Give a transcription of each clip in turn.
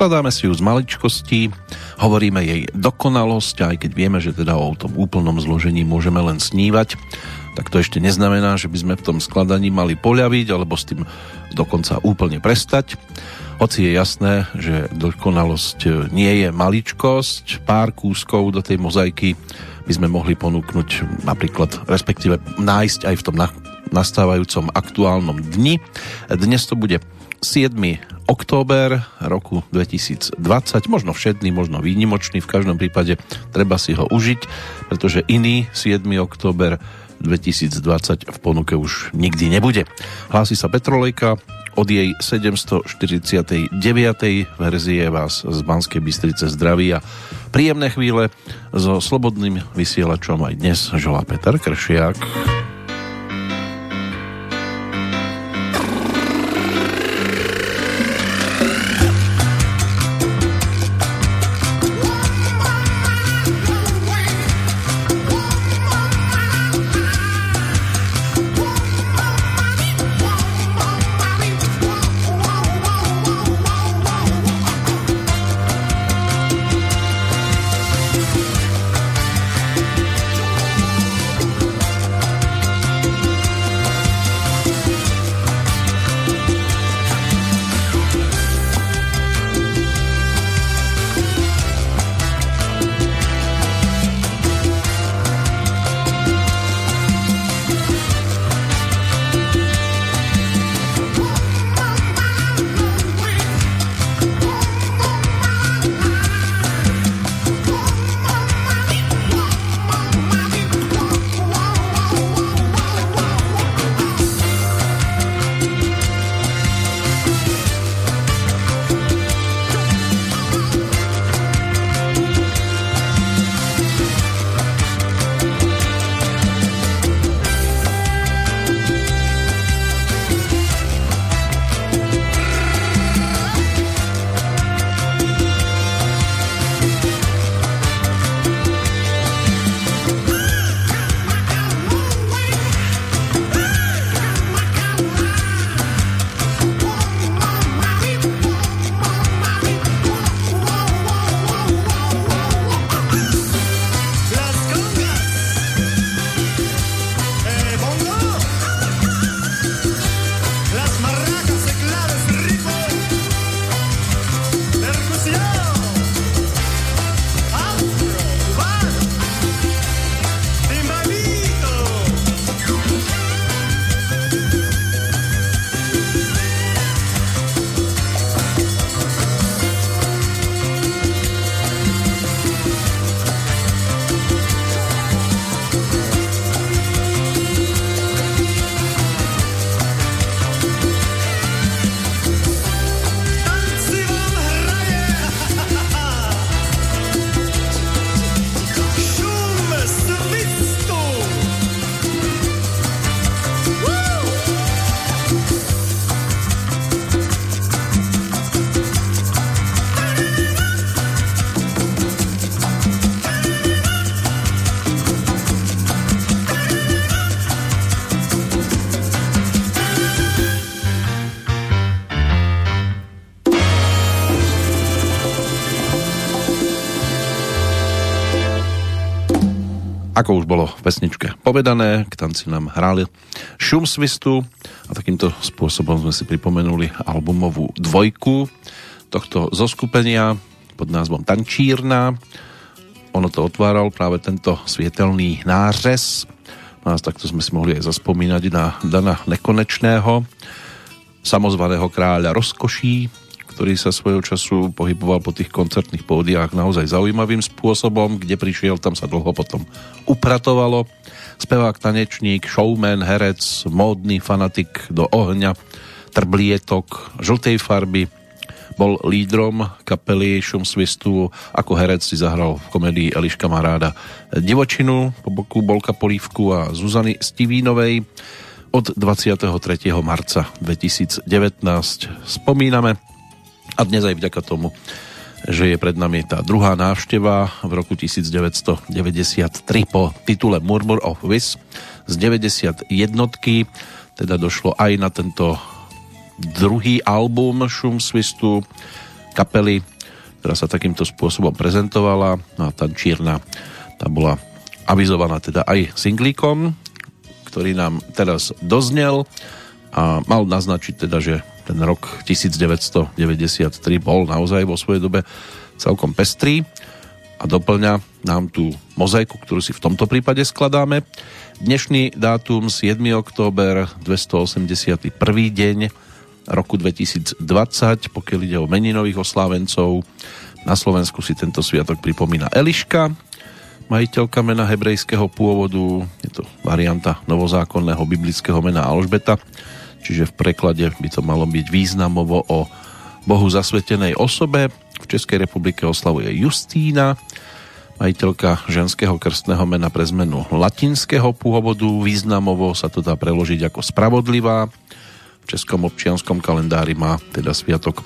Skladáme si ju z maličkosti, hovoríme jej dokonalosť, aj keď vieme, že teda o tom úplnom zložení môžeme len snívať, tak to ešte neznamená, že by sme v tom skladaní mali poľaviť alebo s tým dokonca úplne prestať. Hoci je jasné, že dokonalosť nie je maličkosť, pár kúskov do tej mozaiky by sme mohli ponúknuť napríklad, respektíve nájsť aj v tom nastávajúcom aktuálnom dni. Dnes to bude 7. október roku 2020, možno všedný, možno výnimočný, v každom prípade treba si ho užiť, pretože iný 7. október 2020 v ponuke už nikdy nebude. Hlási sa Petrolejka, od jej 749. verzie vás z Banskej Bystrice zdraví a príjemné chvíle so slobodným vysielačom aj dnes želá Peter Kršiak. Ako už bolo v pesničke povedané, k tanci nám hráli šum svistu a takýmto spôsobom sme si pripomenuli albumovú dvojku tohto zoskupenia pod názvom Tančírna. Ono to otváral práve tento svietelný nářez. No a takto sme si mohli aj zaspomínať na Dana Nekonečného, samozvaného kráľa rozkoší, ktorý sa svojho času pohyboval po tých koncertných pódiách naozaj zaujímavým spôsobom, kde prišiel, tam sa dlho potom upratovalo. Spevák, tanečník, showman, herec, módny fanatik do ohňa, trblietok, žltej farby, bol lídrom kapely Šum Svistu, ako herec si zahral v komédii Eliška Maráda divočinu, po boku Bolka Polívku a Zuzany Stivínovej. Od 23. marca 2019 spomíname a dnes aj vďaka tomu, že je pred nami tá druhá návšteva v roku 1993 po titule Murmur of Wiz z 91 teda došlo aj na tento druhý album Šum Svistu kapely, ktorá sa takýmto spôsobom prezentovala. No a tančírna, tá bola avizovaná teda aj singlíkom, ktorý nám teraz doznel a mal naznačiť teda, že ten rok 1993 bol naozaj vo svojej dobe celkom pestrý a doplňa nám tú mozaiku, ktorú si v tomto prípade skladáme. Dnešný dátum 7. október, 281. deň roku 2020, pokiaľ ide o meninových oslávencov. Na Slovensku si tento sviatok pripomína Eliška, majiteľka mena hebrejského pôvodu. Je to varianta novozákonného biblického mena Alžbeta, čiže v preklade by to malo byť významovo o Bohu zasvetenej osobe. V Českej republike oslavuje Justína, majiteľka ženského krstného mena pre zmenu latinského pôvodu. Významovo sa to dá preložiť ako spravodlivá. V českom občianskom kalendári má teda sviatok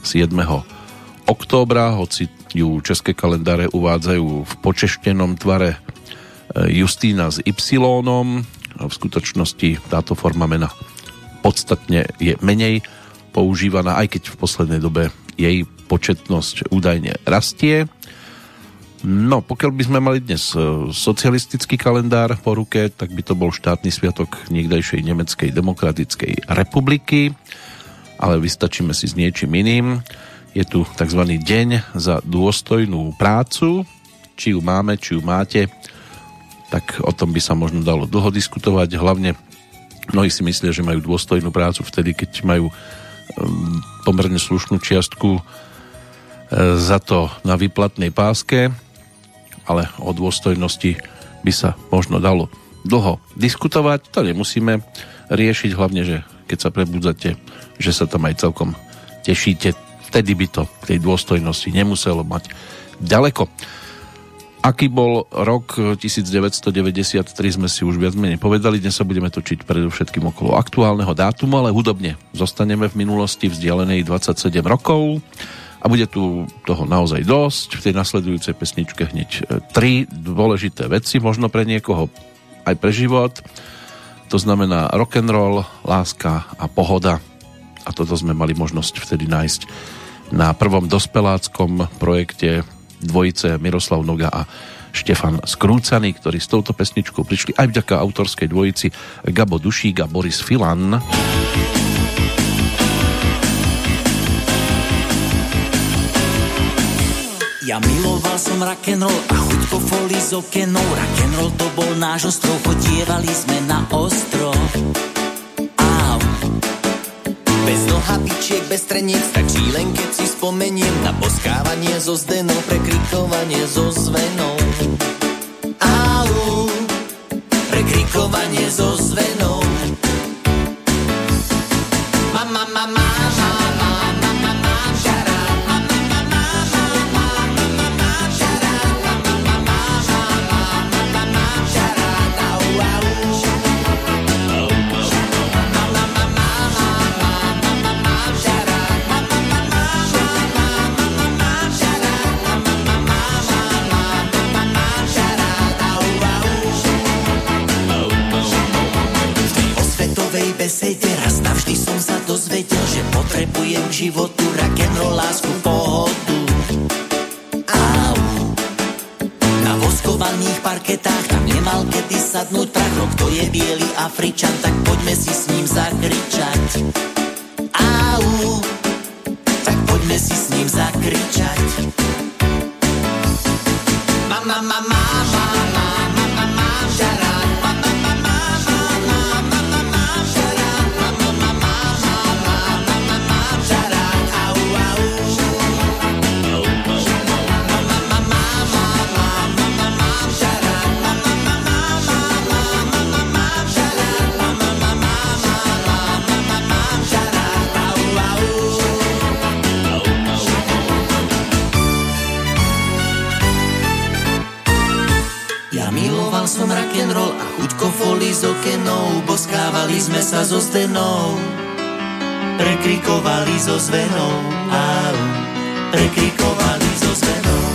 7. októbra, hoci ju české kalendáre uvádzajú v počeštenom tvare e, Justína s Y. V skutočnosti táto forma mena podstatne je menej používaná, aj keď v poslednej dobe jej početnosť údajne rastie. No, pokiaľ by sme mali dnes e, socialistický kalendár po ruke, tak by to bol štátny sviatok niekdajšej Nemeckej demokratickej republiky, ale vystačíme si s niečím iným. Je tu tzv. deň za dôstojnú prácu, či ju máme, či ju máte, tak o tom by sa možno dalo dlho diskutovať, hlavne mnohí si myslia, že majú dôstojnú prácu vtedy, keď majú pomerne slušnú čiastku e, za to na výplatnej páske, ale o dôstojnosti by sa možno dalo dlho diskutovať. To nemusíme riešiť, hlavne, že keď sa prebudzate, že sa tam aj celkom tešíte, vtedy by to k tej dôstojnosti nemuselo mať ďaleko. Aký bol rok 1993 sme si už viac menej povedali, dnes sa budeme točiť predovšetkým okolo aktuálneho dátumu, ale hudobne zostaneme v minulosti vzdialenej 27 rokov a bude tu toho naozaj dosť. V tej nasledujúcej pesničke hneď e, tri dôležité veci, možno pre niekoho aj pre život. To znamená rock and roll, láska a pohoda. A toto sme mali možnosť vtedy nájsť na prvom dospeláckom projekte dvojice Miroslav Noga a Štefan Skrúcaný, ktorí s touto pesničkou prišli aj vďaka autorskej dvojici Gabo Dušík a Boris Filan. Ja miloval som rock'n'roll a chuť po foli z okenou. Rock'n'roll to bol náš ostrov, chodievali sme na ostrov. Bez nohavičiek, bez streniec, stačí len keď si spomeniem na poskávanie zo zdenou, prekrikovanie zo zvenou. Au. Prekrikovanie zo zvenou. Mama, mama, mama. Besede Raz navždy som sa dozvedel, že potrebujem životu rock'n'roll, lásku, pohodu. Au. Na voskovaných parketách tam nemal kedy sadnúť prach, kto je biely Afričan, tak poďme si s ním zakričať. Au. Tak poďme si s ním zakričať. Mama, mama, mama, rock'n'roll a chuťko foli z okenou, boskávali sme sa so stenou, prekrikovali so zvenou, au, prekrikovali so zvenou.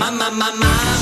Mama, mama,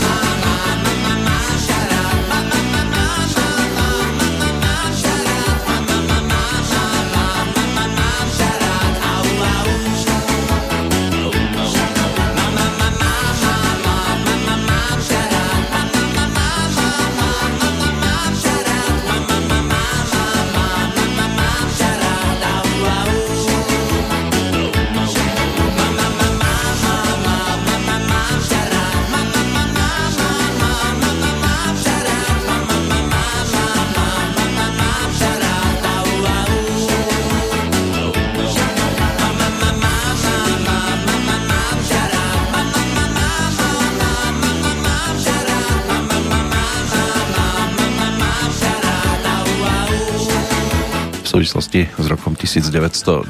súvislosti s rokom 1993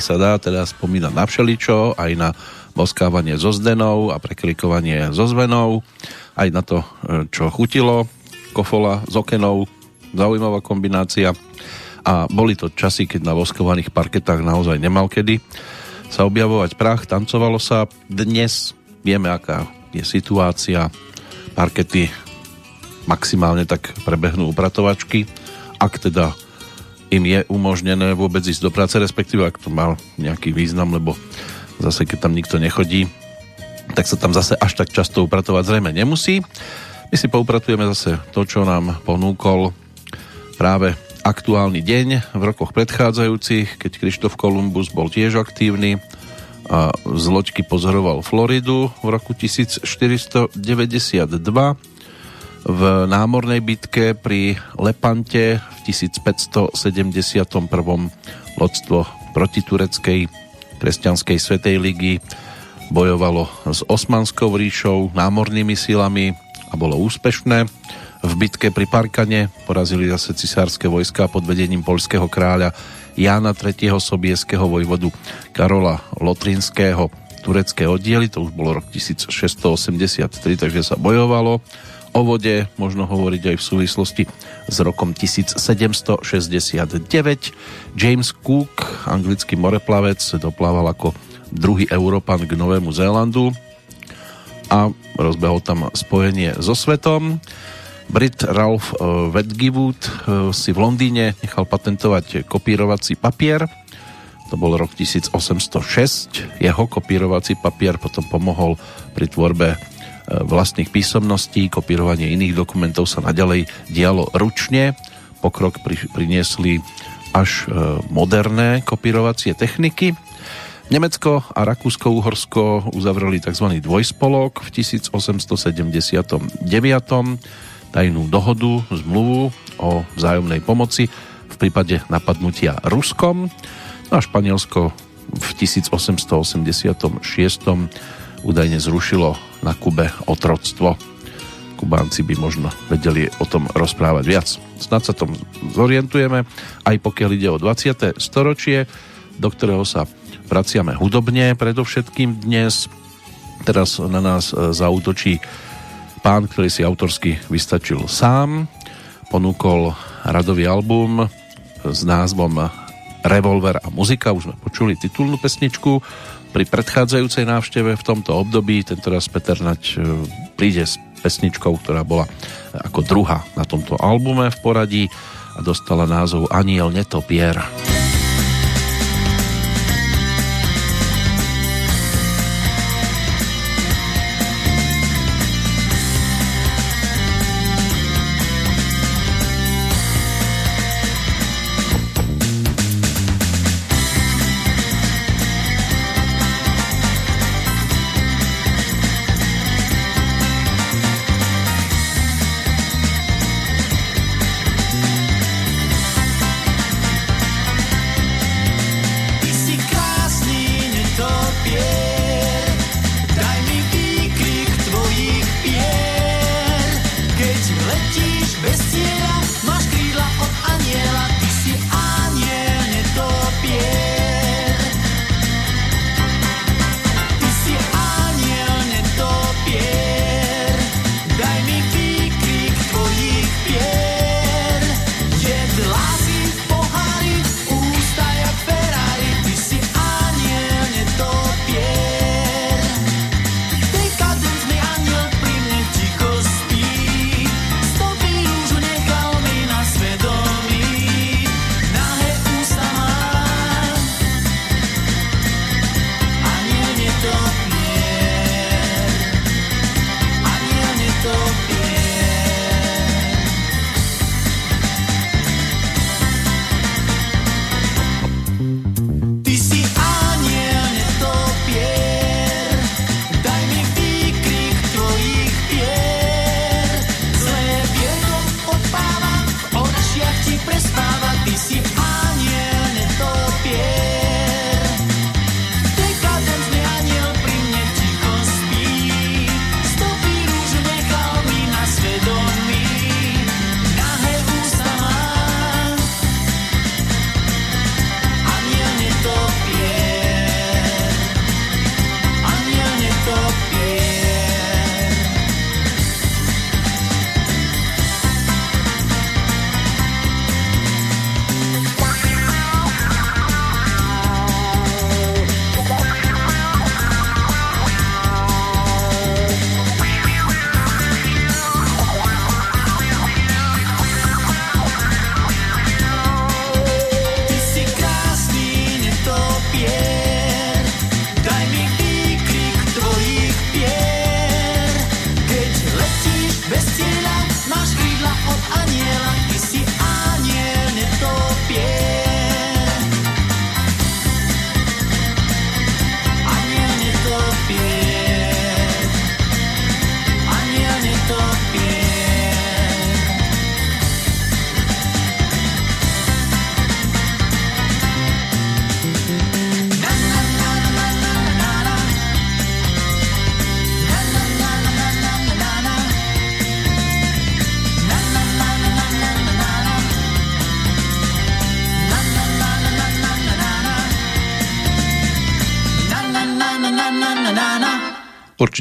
sa dá teda spomínať na všeličo, aj na boskávanie so zdenou a preklikovanie so zvenou, aj na to, e, čo chutilo, kofola s okenou, zaujímavá kombinácia. A boli to časy, keď na voskovaných parketách naozaj nemal kedy sa objavovať prach, tancovalo sa. Dnes vieme, aká je situácia. Parkety maximálne tak prebehnú upratovačky, ak teda im je umožnené vôbec ísť do práce, respektíve ak to mal nejaký význam, lebo zase keď tam nikto nechodí, tak sa tam zase až tak často upratovať zrejme nemusí. My si poupratujeme zase to, čo nám ponúkol práve aktuálny deň v rokoch predchádzajúcich, keď Krištof Kolumbus bol tiež aktívny a z loďky pozoroval Floridu v roku 1492 v námornej bitke pri Lepante v 1571. lodstvo protitureckej kresťanskej svetej ligy bojovalo s Osmanskou ríšou námornými silami a bolo úspešné. V bitke pri Parkane porazili zase cisárske vojska pod vedením polského kráľa Jána III. sobieského vojvodu Karola Lotrinského turecké oddiely, to už bolo rok 1683, takže sa bojovalo O vode možno hovoriť aj v súvislosti s rokom 1769. James Cook, anglický moreplavec, doplával ako druhý Európan k Novému Zélandu a rozbehol tam spojenie so svetom. Brit Ralph eh, Wedgwood eh, si v Londýne nechal patentovať kopírovací papier. To bol rok 1806. Jeho kopírovací papier potom pomohol pri tvorbe vlastných písomností, kopírovanie iných dokumentov sa naďalej dialo ručne. Pokrok pri, priniesli až e, moderné kopírovacie techniky. Nemecko a Rakúsko-Uhorsko uzavreli tzv. dvojspolok v 1879. tajnú dohodu, zmluvu o vzájomnej pomoci v prípade napadnutia Ruskom. No a Španielsko v 1886 údajne zrušilo na Kube otroctvo. Kubánci by možno vedeli o tom rozprávať viac. Snad sa tom zorientujeme, aj pokiaľ ide o 20. storočie, do ktorého sa vraciame hudobne predovšetkým dnes. Teraz na nás e, zautočí pán, ktorý si autorsky vystačil sám. Ponúkol radový album s názvom Revolver a muzika, už sme počuli titulnú pesničku pri predchádzajúcej návšteve v tomto období. Tentoraz Peter Nať e, príde s pesničkou, ktorá bola ako druhá na tomto albume v poradí a dostala názov Aniel Netopier. Aniel Netopier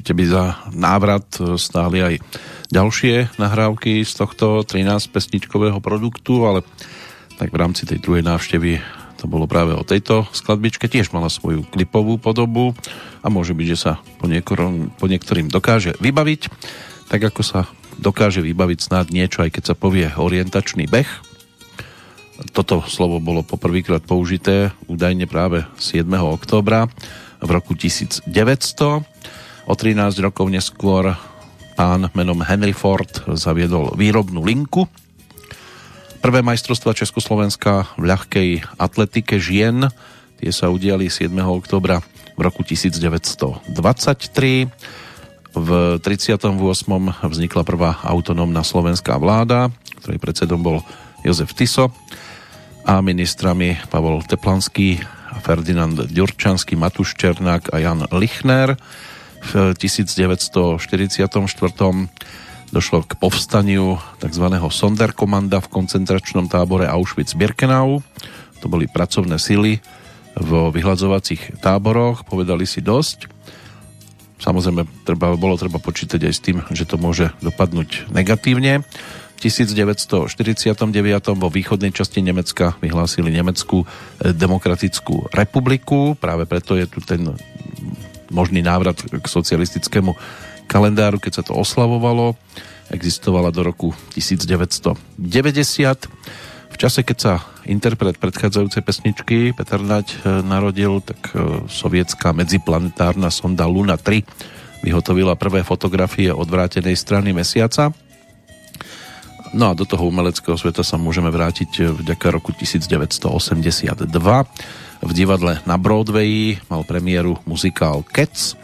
Určite by za návrat stáli aj ďalšie nahrávky z tohto 13 pesničkového produktu, ale tak v rámci tej druhej návštevy to bolo práve o tejto skladbičke, tiež mala svoju klipovú podobu a môže byť, že sa po, niekorom, po niektorým dokáže vybaviť, tak ako sa dokáže vybaviť snad niečo, aj keď sa povie orientačný beh. Toto slovo bolo poprvýkrát použité údajne práve 7. októbra v roku 1900. O 13 rokov neskôr pán menom Henry Ford zaviedol výrobnú linku Prvé majstrovstva Československa v ľahkej atletike žien, tie sa udiali 7. oktobra v roku 1923. V 38. vznikla prvá autonómna slovenská vláda, ktorej predsedom bol Jozef Tiso a ministrami Pavol Teplanský, Ferdinand Ďurčanský, Matuš Černák a Jan Lichner. V 1944 došlo k povstaniu tzv. Sonderkomanda v koncentračnom tábore Auschwitz-Birkenau. To boli pracovné sily vo vyhľadzovacích táboroch, povedali si dosť. Samozrejme, treba, bolo treba počítať aj s tým, že to môže dopadnúť negatívne. V 1949 vo východnej časti Nemecka vyhlásili Nemeckú demokratickú republiku. Práve preto je tu ten možný návrat k socialistickému kalendáru, keď sa to oslavovalo. Existovala do roku 1990. V čase, keď sa interpret predchádzajúcej pesničky Peter Nať e, narodil, tak e, sovietská medziplanetárna sonda Luna 3 vyhotovila prvé fotografie odvrátenej strany mesiaca. No a do toho umeleckého sveta sa môžeme vrátiť e, vďaka roku 1982. V divadle na Broadway mal premiéru muzikál Cats,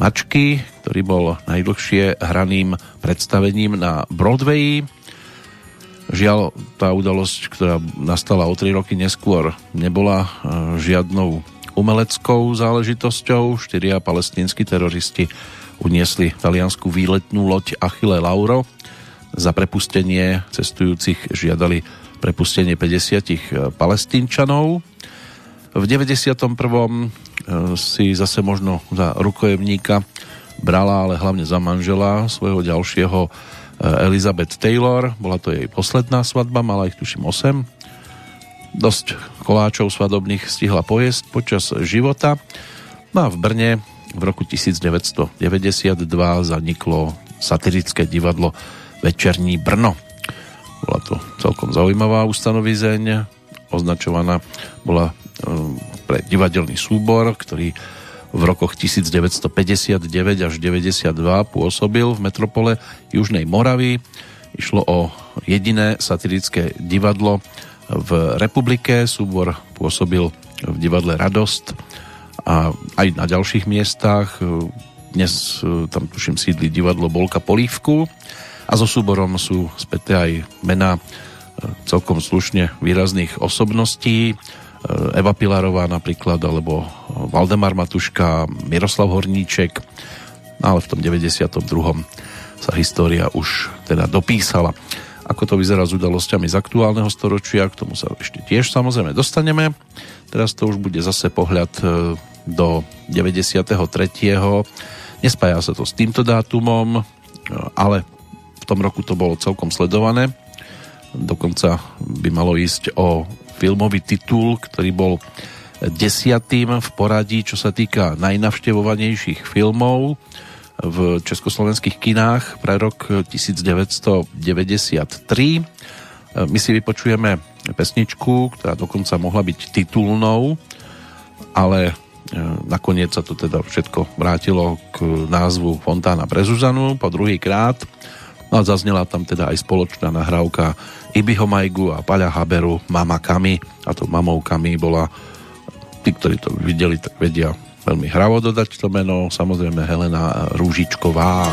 Mačky, ktorý bol najdlhšie hraným predstavením na Broadway. Žiaľ, tá udalosť, ktorá nastala o 3 roky neskôr, nebola e, žiadnou umeleckou záležitosťou. Štyria palestínsky teroristi uniesli taliansku výletnú loď Achille Lauro. Za prepustenie cestujúcich žiadali prepustenie 50 e, palestínčanov. V 91 E, si zase možno za rukojemníka brala, ale hlavne za manžela svojho ďalšieho e, Elizabeth Taylor. Bola to jej posledná svadba, mala ich tuším 8. Dosť koláčov svadobných stihla pojesť počas života. No a v Brne v roku 1992 zaniklo satirické divadlo Večerní Brno. Bola to celkom zaujímavá ustanovizeň, označovaná bola pre divadelný súbor, ktorý v rokoch 1959 až 92 pôsobil v metropole Južnej Moravy. Išlo o jediné satirické divadlo v republike. Súbor pôsobil v divadle Radost a aj na ďalších miestach. Dnes e, tam tuším sídli divadlo Bolka Polívku a so súborom sú späté aj mená e, celkom slušne výrazných osobností Eh, Eva Pilarová napríklad, alebo Valdemar Matuška, Miroslav Horníček, no ale v tom 92. sa história už teda dopísala. Ako to vyzerá s udalosťami z aktuálneho storočia, k tomu sa ešte tiež samozrejme dostaneme. Teraz to už bude zase pohľad eh, do 93. Nespája sa to s týmto dátumom, eh, ale v tom roku to bolo celkom sledované. Dokonca by malo ísť o filmový titul, ktorý bol desiatým v poradí, čo sa týka najnavštevovanejších filmov v československých kinách pre rok 1993. My si vypočujeme pesničku, ktorá dokonca mohla byť titulnou, ale e, nakoniec sa to teda všetko vrátilo k názvu Fontána pre Zuzanu po druhý krát. No a zaznela tam teda aj spoločná nahrávka Ibiho Majgu a Paľa Haberu Mama Kami a to mamou Kami bola tí, ktorí to videli, tak vedia veľmi hravo dodať to meno, samozrejme Helena Rúžičková.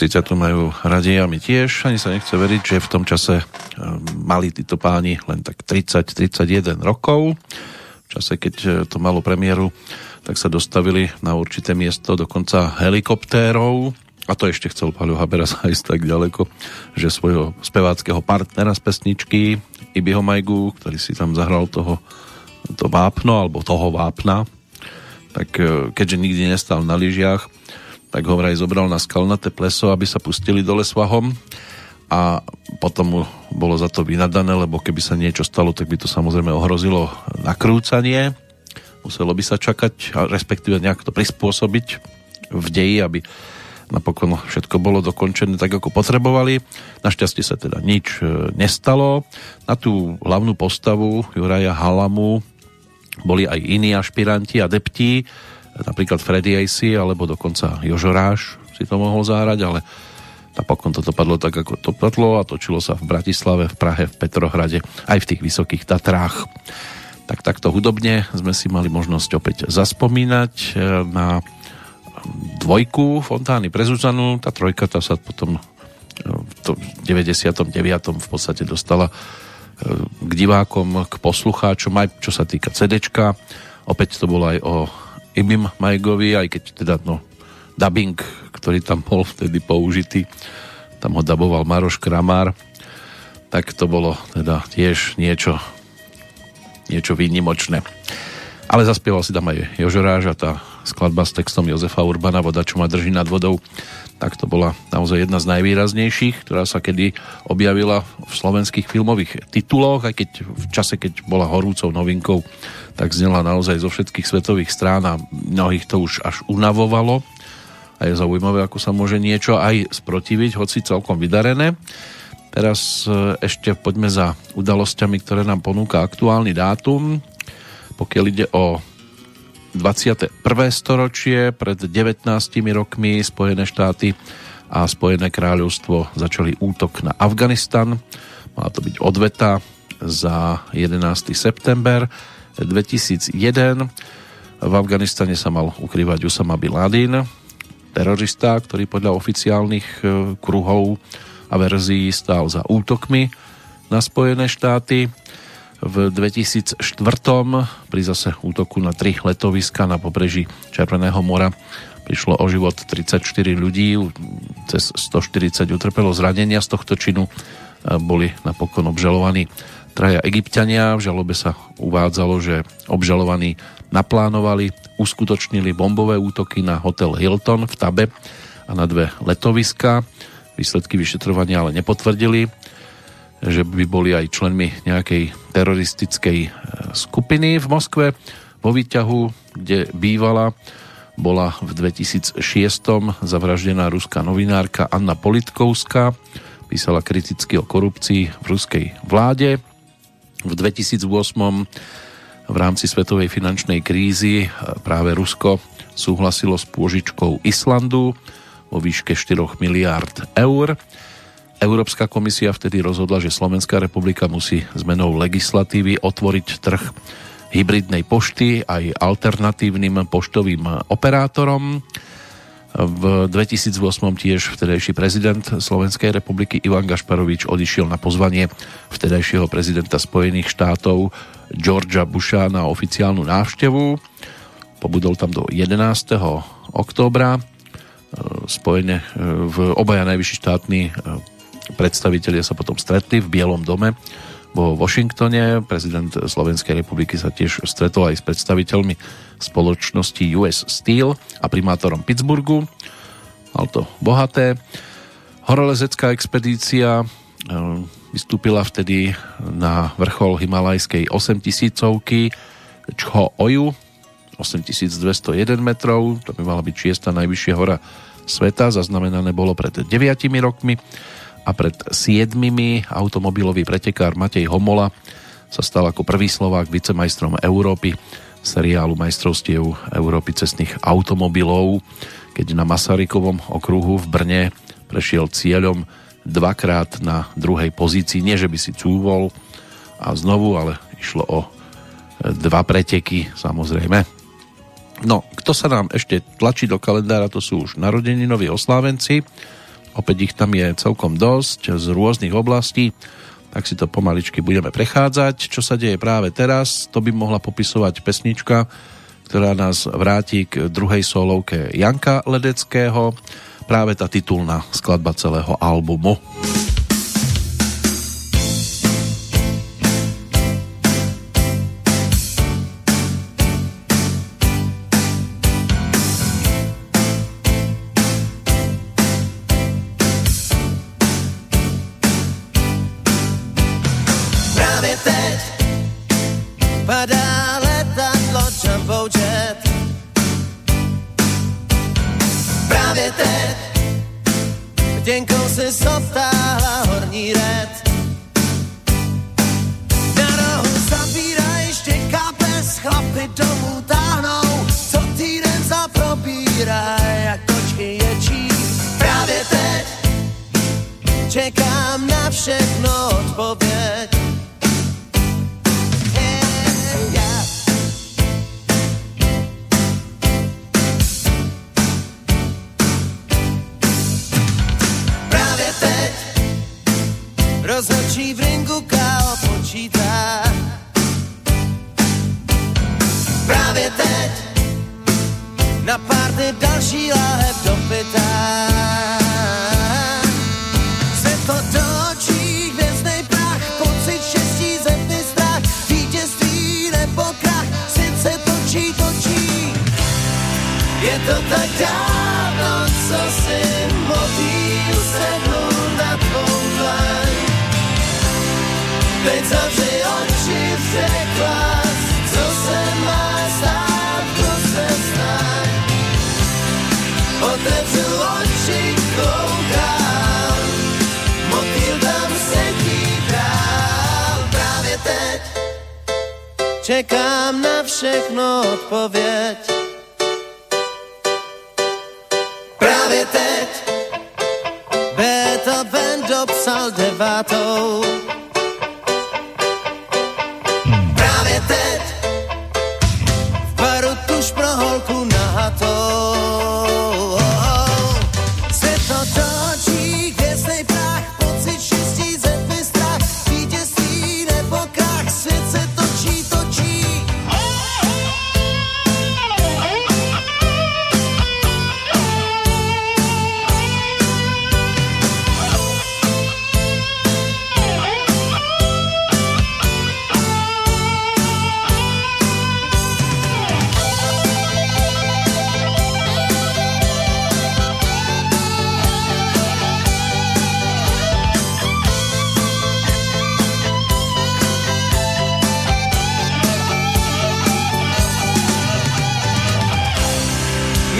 Všetci ťa tu majú radi a my tiež. Ani sa nechce veriť, že v tom čase e, mali títo páni len tak 30-31 rokov. V čase, keď e, to malo premiéru, tak sa dostavili na určité miesto dokonca helikoptérov. A to ešte chcel Paľo Habera ísť tak ďaleko, že svojho speváckého partnera z pesničky Ibiho Majgu, ktorý si tam zahral toho to vápno, alebo toho vápna, tak e, keďže nikdy nestal na lyžiach, tak ho vraj zobral na skalnaté pleso, aby sa pustili dole svahom a potom mu bolo za to vynadané, lebo keby sa niečo stalo, tak by to samozrejme ohrozilo nakrúcanie. Muselo by sa čakať, a respektíve nejak to prispôsobiť v deji, aby napokon všetko bolo dokončené tak, ako potrebovali. Našťastie sa teda nič e, nestalo. Na tú hlavnú postavu Juraja Halamu boli aj iní ašpiranti, adepti, napríklad Freddy AC alebo dokonca Jožoráš si to mohol zahrať, ale napokon to dopadlo tak, ako to padlo a točilo sa v Bratislave, v Prahe, v Petrohrade, aj v tých vysokých Tatrách. Tak takto hudobne sme si mali možnosť opäť zaspomínať e, na dvojku Fontány pre Zuzanu. Tá trojka tá sa potom e, v 99. v podstate dostala e, k divákom, k poslucháčom, aj čo sa týka CDčka. Opäť to bolo aj o Ibim Majgovi, aj keď teda no, dubbing, ktorý tam bol vtedy použitý, tam ho daboval Maroš Kramár, tak to bolo teda tiež niečo, niečo výnimočné. Ale zaspieval si tam aj Jožoráž a tá skladba s textom Jozefa Urbana Voda, čo ma drží nad vodou tak to bola naozaj jedna z najvýraznejších, ktorá sa kedy objavila v slovenských filmových tituloch, aj keď v čase, keď bola horúcou novinkou, tak znela naozaj zo všetkých svetových strán a mnohých to už až unavovalo. A je zaujímavé, ako sa môže niečo aj sprotiviť, hoci celkom vydarené. Teraz e, ešte poďme za udalosťami, ktoré nám ponúka aktuálny dátum. Pokiaľ ide o 21. storočie, pred 19 rokmi Spojené štáty a Spojené kráľovstvo začali útok na Afganistan. Mala to byť odveta za 11. september 2001. V Afganistane sa mal ukrývať Usama Bin Laden, terorista, ktorý podľa oficiálnych e, kruhov a verzií stál za útokmi na Spojené štáty. V 2004. pri zase útoku na tri letoviska na pobreží Červeného mora prišlo o život 34 ľudí, cez 140 utrpelo zranenia z tohto činu, boli napokon obžalovaní traja egyptiania. V žalobe sa uvádzalo, že obžalovaní naplánovali, uskutočnili bombové útoky na hotel Hilton v Tabe a na dve letoviska. Výsledky vyšetrovania ale nepotvrdili, že by boli aj členmi nejakej teroristickej e, skupiny v Moskve. Vo výťahu, kde bývala, bola v 2006 zavraždená ruská novinárka Anna Politkovská. Písala kriticky o korupcii v ruskej vláde. V 2008 v rámci svetovej finančnej krízy e, práve Rusko súhlasilo s pôžičkou Islandu vo výške 4 miliárd eur. Európska komisia vtedy rozhodla, že Slovenská republika musí zmenou legislatívy otvoriť trh hybridnej pošty aj alternatívnym poštovým operátorom. V 2008 tiež vtedajší prezident Slovenskej republiky Ivan Gašparovič odišiel na pozvanie vtedajšieho prezidenta Spojených štátov Georgia Busha na oficiálnu návštevu. Pobudol tam do 11. októbra. E, Spojené e, v obaja najvyšší štátni e, predstavitelia sa potom stretli v Bielom dome vo Washingtone. Prezident Slovenskej republiky sa tiež stretol aj s predstaviteľmi spoločnosti US Steel a primátorom Pittsburghu. Mal to bohaté. Horolezecká expedícia Vystúpila vtedy na vrchol Himalajskej 8000 Čho Oju 8201 metrov, to by mala byť šiesta najvyššia hora sveta, zaznamenané bolo pred 9 rokmi a pred 7 automobilový pretekár Matej Homola sa stal ako prvý Slovák vicemajstrom Európy seriálu majstrovstiev Európy cestných automobilov, keď na Masarykovom okruhu v Brne prešiel cieľom dvakrát na druhej pozícii. Nie, že by si cúvol a znovu, ale išlo o e, dva preteky, samozrejme. No, kto sa nám ešte tlačí do kalendára, to sú už noví oslávenci. Opäť ich tam je celkom dosť z rôznych oblastí, tak si to pomaličky budeme prechádzať. Čo sa deje práve teraz, to by mohla popisovať pesnička, ktorá nás vráti k druhej solovke Janka Ledeckého práve tá titulná skladba celého albumu.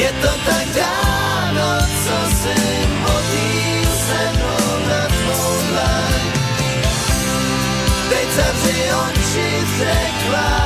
Je to tak dávno, co se odjízenou na tvou dlaň. Teď zavři oči, řekla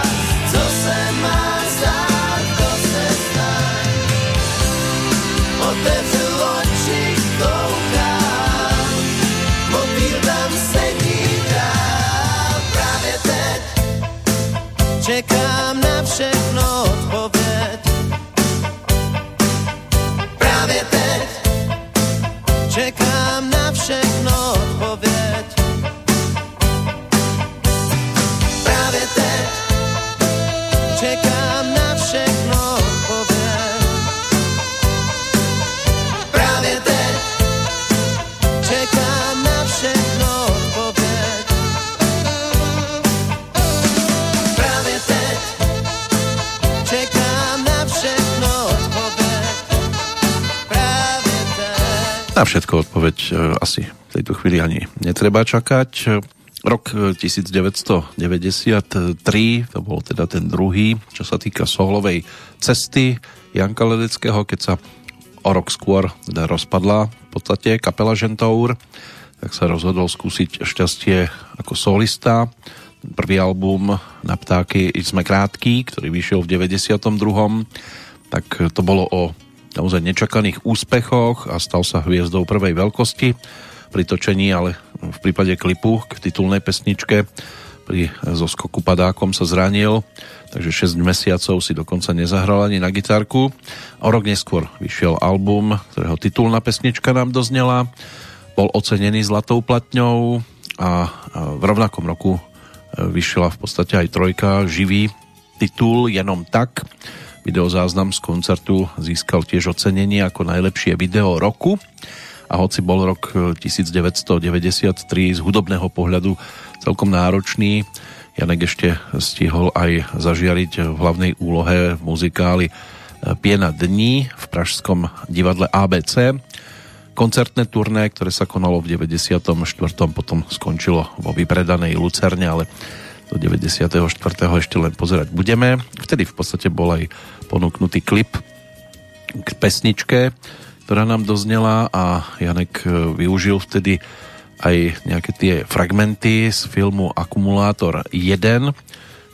všetko odpoveď e, asi v tejto chvíli ani netreba čakať. Rok 1993, to bol teda ten druhý, čo sa týka solovej cesty Janka Ledeckého, keď sa o rok skôr teda rozpadla v podstate kapela Žentour, tak sa rozhodol skúsiť šťastie ako solista. Prvý album na ptáky Sme krátky, ktorý vyšiel v 92. Tak to bolo o naozaj nečakaných úspechoch a stal sa hviezdou prvej veľkosti pri točení, ale v prípade klipu k titulnej pesničke pri zoskoku padákom sa zranil, takže 6 mesiacov si dokonca nezahral ani na gitárku. O rok neskôr vyšiel album, ktorého titulná pesnička nám doznela. Bol ocenený zlatou platňou a v rovnakom roku vyšla v podstate aj trojka živý titul Jenom tak Videozáznam z koncertu získal tiež ocenenie ako najlepšie video roku a hoci bol rok 1993 z hudobného pohľadu celkom náročný, Janek ešte stihol aj zažiariť v hlavnej úlohe v muzikáli Piena dní v pražskom divadle ABC. Koncertné turné, ktoré sa konalo v 94. potom skončilo vo vypredanej Lucerne, ale do 94. ešte len pozerať budeme. Vtedy v podstate bol aj ponúknutý klip k pesničke, ktorá nám doznela a Janek e, využil vtedy aj nejaké tie fragmenty z filmu Akumulátor 1,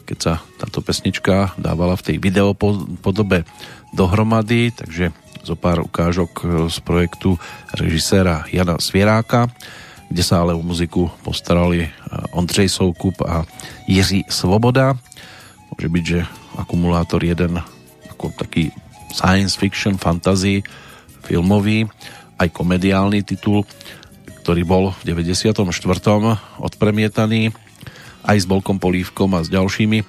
keď sa táto pesnička dávala v tej videopodobe dohromady, takže zo pár ukážok e, z projektu režiséra Jana Svieráka, kde sa ale o muziku postarali e, Ondřej Soukup a Jiří Svoboda. Môže byť, že Akumulátor 1 ako taký science fiction, fantasy, filmový, aj komediálny titul, ktorý bol v 94. odpremietaný aj s Bolkom Polívkom a s ďalšími,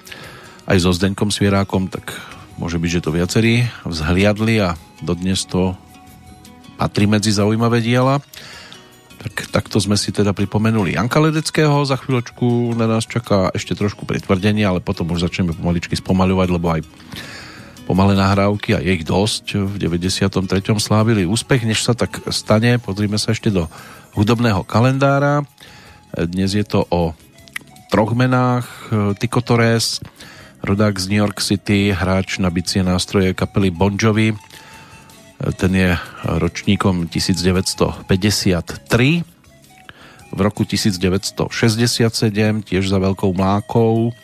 aj so Zdenkom Svierákom, tak môže byť, že to viacerí vzhliadli a dodnes to patrí medzi zaujímavé diela. Tak takto sme si teda pripomenuli Janka Ledeckého, za chvíľočku na nás čaká ešte trošku pritvrdenie, ale potom už začneme pomaličky spomaľovať, lebo aj pomalé nahrávky a je ich dosť. V 93. slávili úspech, než sa tak stane. Pozrime sa ešte do hudobného kalendára. Dnes je to o troch menách. Tico Torres, rodák z New York City, hráč na bicie nástroje kapely Bon Jovi. Ten je ročníkom 1953. V roku 1967 tiež za veľkou mlákou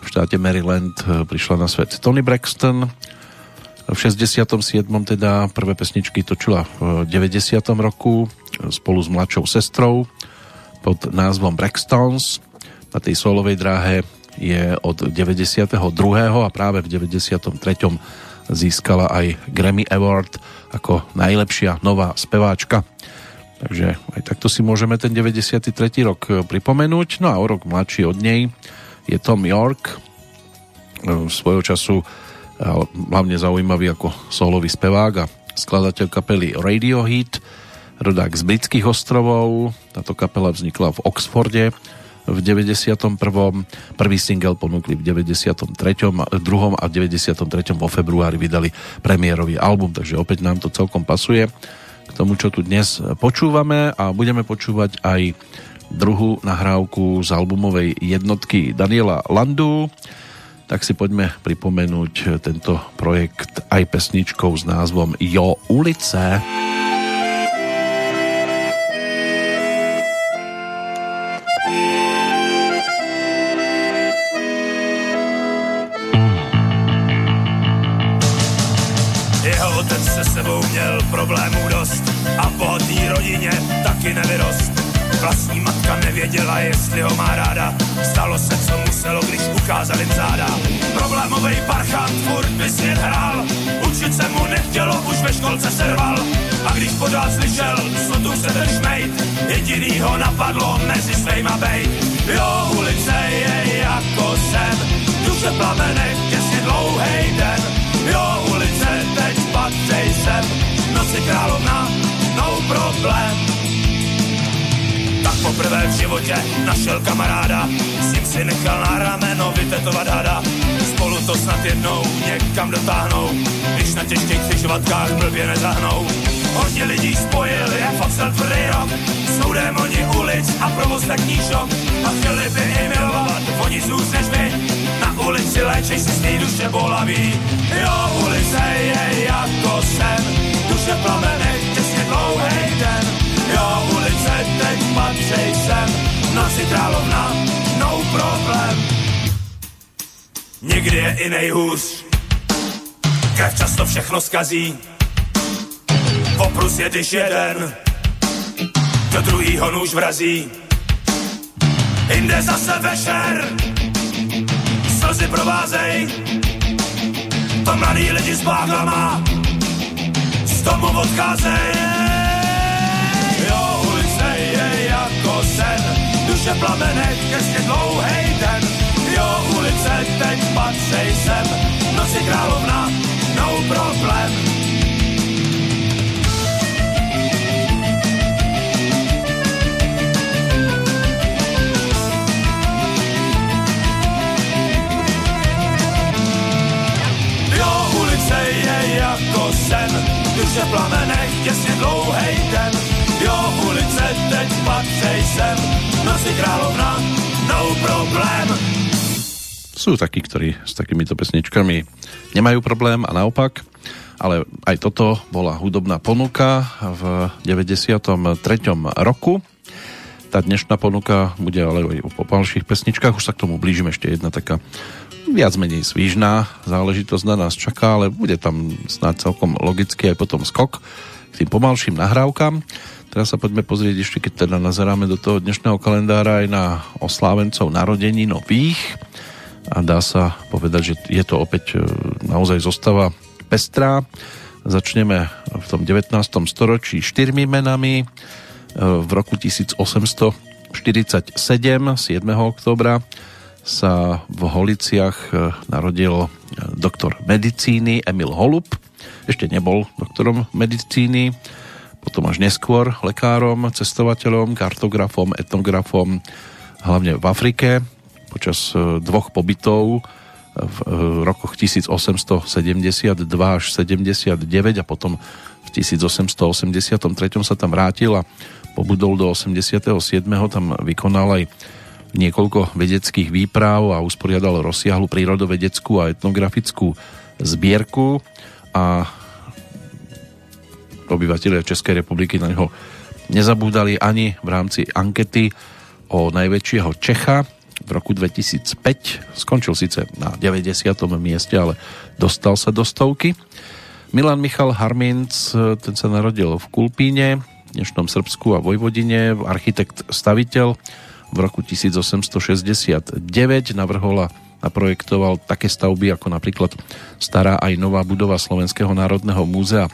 v štáte Maryland e, prišla na svet Tony Braxton. V 67. teda prvé pesničky točila v 90. roku spolu s mladšou sestrou pod názvom Braxtons. Na tej solovej dráhe je od 92. a práve v 93. získala aj Grammy Award ako najlepšia nová speváčka. Takže aj takto si môžeme ten 93. rok pripomenúť. No a o rok mladší od nej je Tom York, e, svojho času hlavne zaujímavý ako solový spevák a skladateľ kapely Radioheat, rodák z britských ostrovov. Táto kapela vznikla v Oxforde v 91. Prvý single ponúkli v 93. 2. a 93. vo februári vydali premiérový album, takže opäť nám to celkom pasuje k tomu, čo tu dnes počúvame a budeme počúvať aj druhú nahrávku z albumovej jednotky Daniela Landu, tak si poďme pripomenúť tento projekt aj pesničkou s názvom Jo ulice. se problémů dost a bohatý rodině taky nevyrost. Vlastní matka nevěděla, jestli ho má ráda. Stalo se, co muselo, když ukázali záda. Problémový parchant furt by svět hrál. Učit se mu nechtělo, už ve školce serval. A když pořád slyšel, co tu se ten šmejt, jediný ho napadlo mezi svejma bejt. Jo, ulice je jako sen, duše plamenech, těsně dlouhej den. Jo, ulice, teď patřej sem, noci královna, no problém poprvé v životě našel kamaráda, s ním si nechal na rameno vytetovat hada. Spolu to snad jednou někam dotáhnou, když na těžkých křižovatkách blbě nezahnou. Hodně lidí spojil, jak fakt snad tvrdý rok, jsou démoni ulic a provoz tak šok. A chtěli by i milovat, oni zůst než my, na ulici léčej si z duše bolaví. Jo, ulice je jako sen, duše plamenech, těsně dlouhej den. Jo, ulice teď patřej sem, noci královna, no problém. Někdy je i nejhůř, krev často všechno skazí. Oprus je když jeden, do druhýho nůž vrazí. Jinde zase večer, slzy provázej, to mladý lidi s báglama, z tomu odcházej. sen, duše plamenech, ještě dlouhej den. Jo, ulice, teď patřej sem, noci královna, no problém. Jo, ulice je jako sen, duše plamenech, těsně dlouhej den Jo, ulice, teď patřej sem, noci královna, no problém. Sú takí, ktorí s takýmito pesničkami nemajú problém a naopak, ale aj toto bola hudobná ponuka v 93. roku. Tá dnešná ponuka bude ale aj po ďalších pesničkách, už sa k tomu blížim ešte jedna taká viac menej svížná záležitosť na nás čaká, ale bude tam snáď celkom logicky aj potom skok k tým pomalším nahrávkam. Teraz sa poďme pozrieť ešte, keď teda nazeráme do toho dnešného kalendára aj na oslávencov narodení nových. A dá sa povedať, že je to opäť e, naozaj zostava pestrá. Začneme v tom 19. storočí štyrmi menami. E, v roku 1847, 7. oktobra, sa v Holiciach e, narodil doktor medicíny Emil Holub. Ešte nebol doktorom medicíny, potom až neskôr lekárom, cestovateľom, kartografom, etnografom, hlavne v Afrike počas e, dvoch pobytov v e, rokoch 1872 až 79 a potom v 1883 sa tam vrátil a pobudol do 87. tam vykonal aj niekoľko vedeckých výprav a usporiadal rozsiahlu prírodovedeckú a etnografickú zbierku a obyvateľia Českej republiky na neho nezabúdali ani v rámci ankety o najväčšieho Čecha v roku 2005. Skončil síce na 90. mieste, ale dostal sa do stovky. Milan Michal Harminc, ten sa narodil v Kulpíne, dnešnom Srbsku a Vojvodine, architekt staviteľ v roku 1869 navrhol a naprojektoval také stavby ako napríklad stará aj nová budova Slovenského národného múzea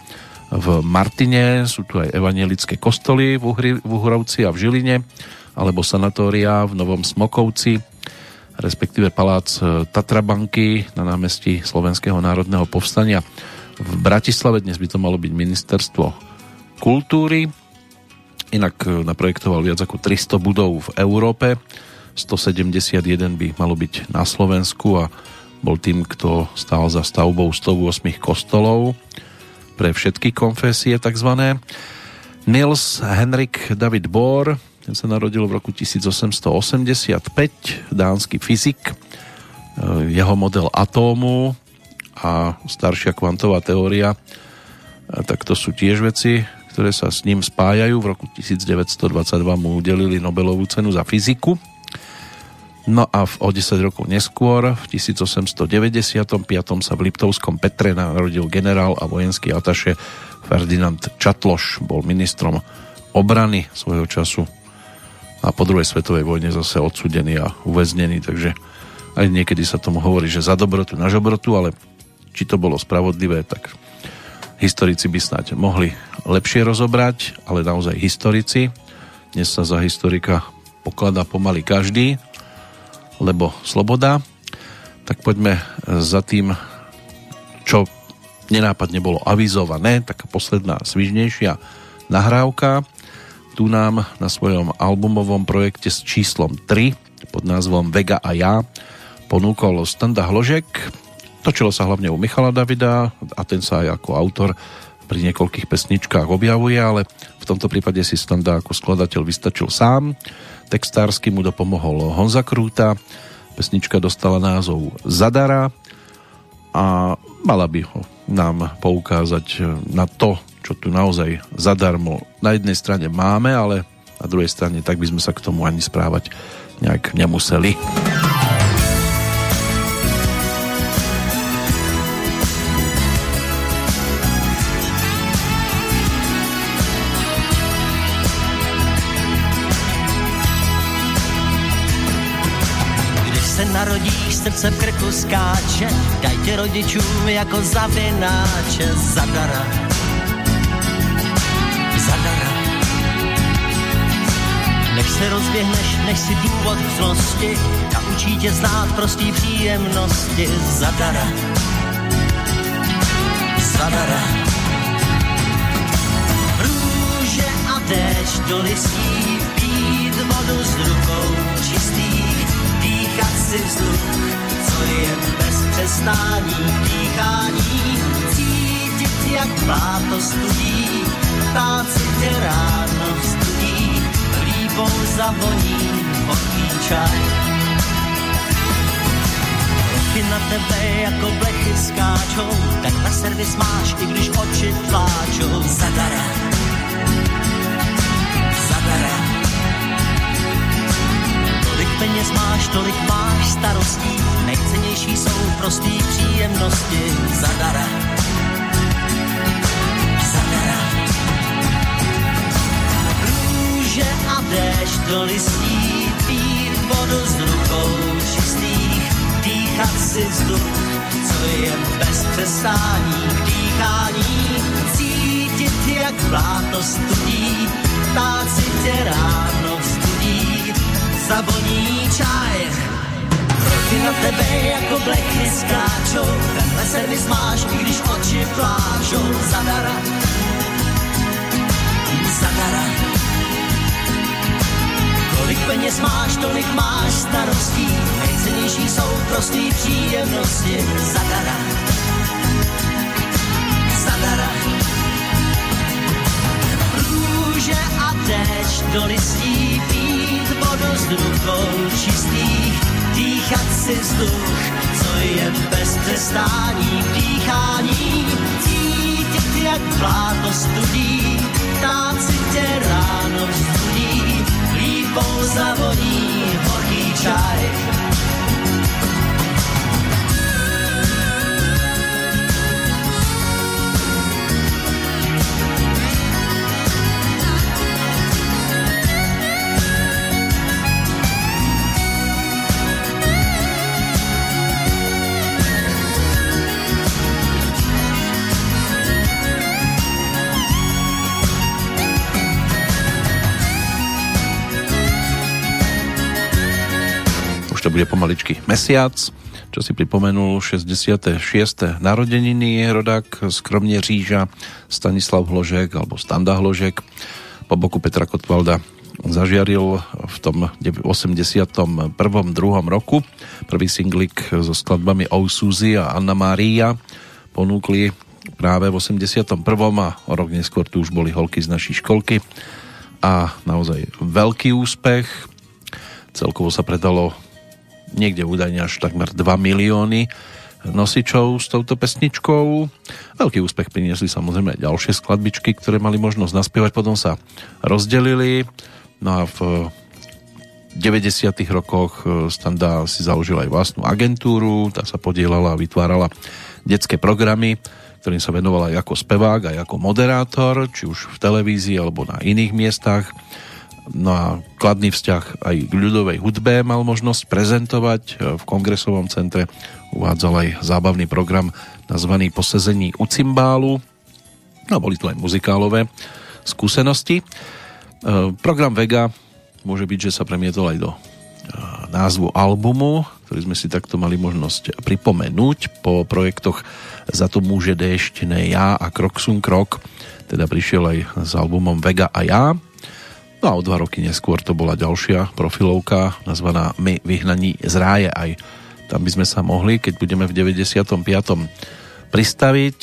v Martine, sú tu aj evangelické kostoly v, Uhri, v Uhrovci a v Žiline, alebo sanatória v Novom Smokovci, respektíve palác e, Tatrabanky na námestí Slovenského národného povstania v Bratislave. Dnes by to malo byť ministerstvo kultúry. Inak e, naprojektoval viac ako 300 budov v Európe. 171 by malo byť na Slovensku a bol tým, kto stál za stavbou 108 kostolov pre všetky konfesie tzv. Nils Henrik David Bohr, ten sa narodil v roku 1885, dánsky fyzik. E, jeho model atómu a staršia kvantová teória, e, tak to sú tiež veci, ktoré sa s ním spájajú. V roku 1922 mu udelili Nobelovú cenu za fyziku. No a v, o 10 rokov neskôr, v 1895. sa v Liptovskom Petre narodil generál a vojenský ataše Ferdinand Čatloš. Bol ministrom obrany svojho času a po druhej svetovej vojne zase odsudený a uväznený, takže aj niekedy sa tomu hovorí, že za dobrotu na žobrotu, ale či to bolo spravodlivé, tak historici by snáď mohli lepšie rozobrať, ale naozaj historici. Dnes sa za historika pokladá pomaly každý, lebo sloboda. Tak poďme za tým, čo nenápadne bolo avizované, taká posledná svižnejšia nahrávka. Tu nám na svojom albumovom projekte s číslom 3 pod názvom Vega a ja ponúkol Standa Hložek. Točilo sa hlavne u Michala Davida a ten sa aj ako autor pri niekoľkých pesničkách objavuje, ale v tomto prípade si Standa ako skladateľ vystačil sám. Textársky mu dopomohol Honza Krúta, Pesnička dostala názov Zadara a mala by ho nám poukázať na to, čo tu naozaj zadarmo na jednej strane máme, ale na druhej strane tak by sme sa k tomu ani správať nejak nemuseli. Srdce v krku skáče, daj tě rodičům jako zavináče, zadara. Zadara. Než se rozběhneš, než si důvod k zlosti, naučí tě znát prostý příjemnosti, zadara. Zadara. Růže a déšť do listí, pít vodu z rukou čistých, dýchat si vzduch, co je bez přestání dýchání, cítit jak pláto studí, ptát si tě ráno studí, líbou zavoní horký čaj. Roky na tebe jako blechy skáčou, tak na servis máš, i když oči. Zadara, zadara, peněz máš, tolik máš starostí, nejcennější jsou prostý příjemnosti. Zadara. Zadara. Růže a déšť do listí, pít vodu z rukou čistých, dýchat si vzduch, co je bez přestání dýchání, cítit jak vláto studí, ptát si tě ráno zavoní čaj. Roky na tebe jako blechy skáčou, tenhle servis máš, i když oči pláčou. Zadara, zadara. Kolik peněz máš, tolik máš starostí, nejcennější jsou prostý příjemnosti. Zadara, zadara. Růže a déšť do listí pít vodu z rukou čistých, dýchat si vzduch, co je bez přestání dýchání, cítit jak pláto studí, tát si tě ráno vzbudí, lípou zavoní horký čaj. Bude pomaličky mesiac, čo si pripomenul 66. narodeniny rodák skromne Říža Stanislav Hložek alebo Standa Hložek po boku Petra Kotvalda zažiaril v tom 81. druhom roku. Prvý singlik so skladbami O Suzy a Anna Maria ponúkli práve v 81. a o rok neskôr tu už boli holky z našej školky a naozaj veľký úspech. Celkovo sa predalo niekde údajne až takmer 2 milióny nosičov s touto pesničkou. Veľký úspech priniesli samozrejme ďalšie skladbičky, ktoré mali možnosť naspievať, potom sa rozdelili. No a v 90. rokoch e, Standa si založil aj vlastnú agentúru, tá sa podielala a vytvárala detské programy, ktorým sa venovala aj ako spevák, aj ako moderátor, či už v televízii alebo na iných miestach. No a kladný vzťah aj k ľudovej hudbe mal možnosť prezentovať e, v kongresovom centre. Uvádzal aj zábavný program nazvaný Posezení u cymbálu. No boli tu aj muzikálové skúsenosti. E, program Vega môže byť, že sa premietol aj do názvu albumu, ktorý sme si takto mali možnosť pripomenúť po projektoch Za to môže déšť, ne ja a Krok sum krok, teda prišiel aj s albumom Vega a ja. No a o dva roky neskôr to bola ďalšia profilovka nazvaná My vyhnaní z ráje. Aj tam by sme sa mohli, keď budeme v 95. pristaviť.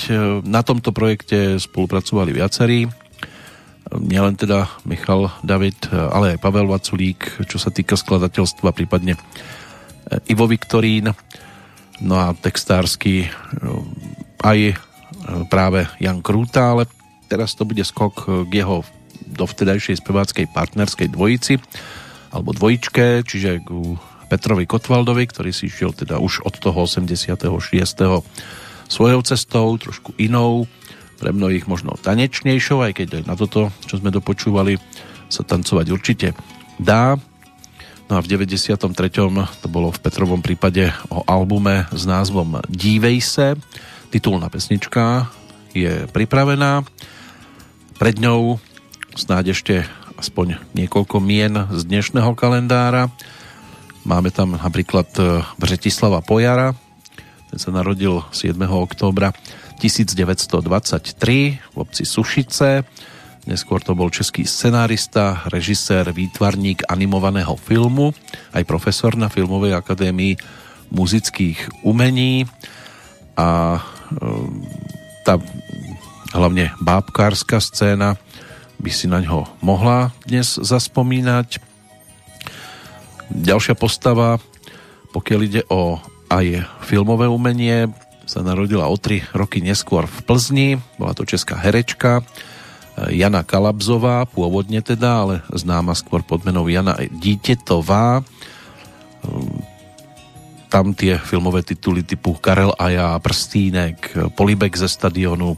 Na tomto projekte spolupracovali viacerí nielen teda Michal David, ale aj Pavel Vaculík, čo sa týka skladateľstva, prípadne e, Ivo Viktorín, no a textársky e, aj e, práve Jan Krúta, ale teraz to bude skok k jeho dovtedajšej speváckej partnerskej dvojici, alebo dvojičke, čiže k Petrovi Kotvaldovi, ktorý si išiel teda už od toho 86. svojou cestou, trošku inou, pre mnohých možno tanečnejšou, aj keď aj na toto, čo sme dopočúvali, sa tancovať určite dá. No a v 93. to bolo v Petrovom prípade o albume s názvom Dívej se. Titulná pesnička je pripravená. Pred ňou snáď ešte aspoň niekoľko mien z dnešného kalendára. Máme tam napríklad Bretislava Pojara, ten sa narodil 7. októbra 1923 v obci Sušice. Neskôr to bol český scenárista, režisér, výtvarník animovaného filmu, aj profesor na Filmovej akadémii muzických umení a e, tá hlavne bábkárska scéna by si na ňo mohla dnes zaspomínať. Ďalšia postava, pokiaľ ide o aj filmové umenie, sa narodila o tri roky neskôr v Plzni. Bola to česká herečka eh, Jana Kalabzová, pôvodne teda, ale známa skôr pod menou Jana Dítetová. Ehm, tam tie filmové tituly typu Karel a ja, Prstínek, Polibek ze stadionu,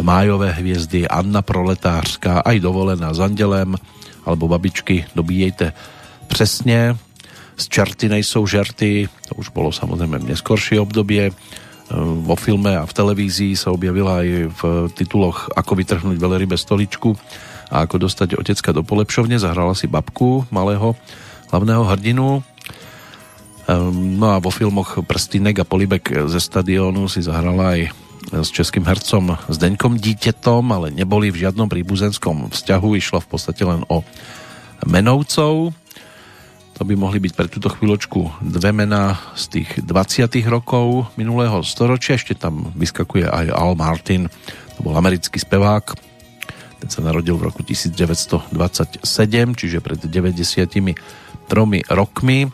Májové hviezdy, Anna Proletářská, aj dovolená s Andelem, alebo babičky, dobíjejte presne, z čarty nejsou žerty, to už bolo samozrejme neskoršie obdobie, vo filme a v televízii sa objavila aj v tituloch Ako vytrhnúť velerybe stoličku a Ako dostať otecka do polepšovne. Zahrala si babku malého hlavného hrdinu. Ehm, no a vo filmoch Prstinek a Polibek ze stadionu si zahrala aj s českým hercom Zdeňkom Dítetom, ale neboli v žiadnom príbuzenskom vzťahu. Išlo v podstate len o menovcov. To by mohli byť pre túto chvíľočku dve mená z tých 20. rokov minulého storočia. Ešte tam vyskakuje aj Al Martin, to bol americký spevák. Ten sa narodil v roku 1927, čiže pred 93 rokmi.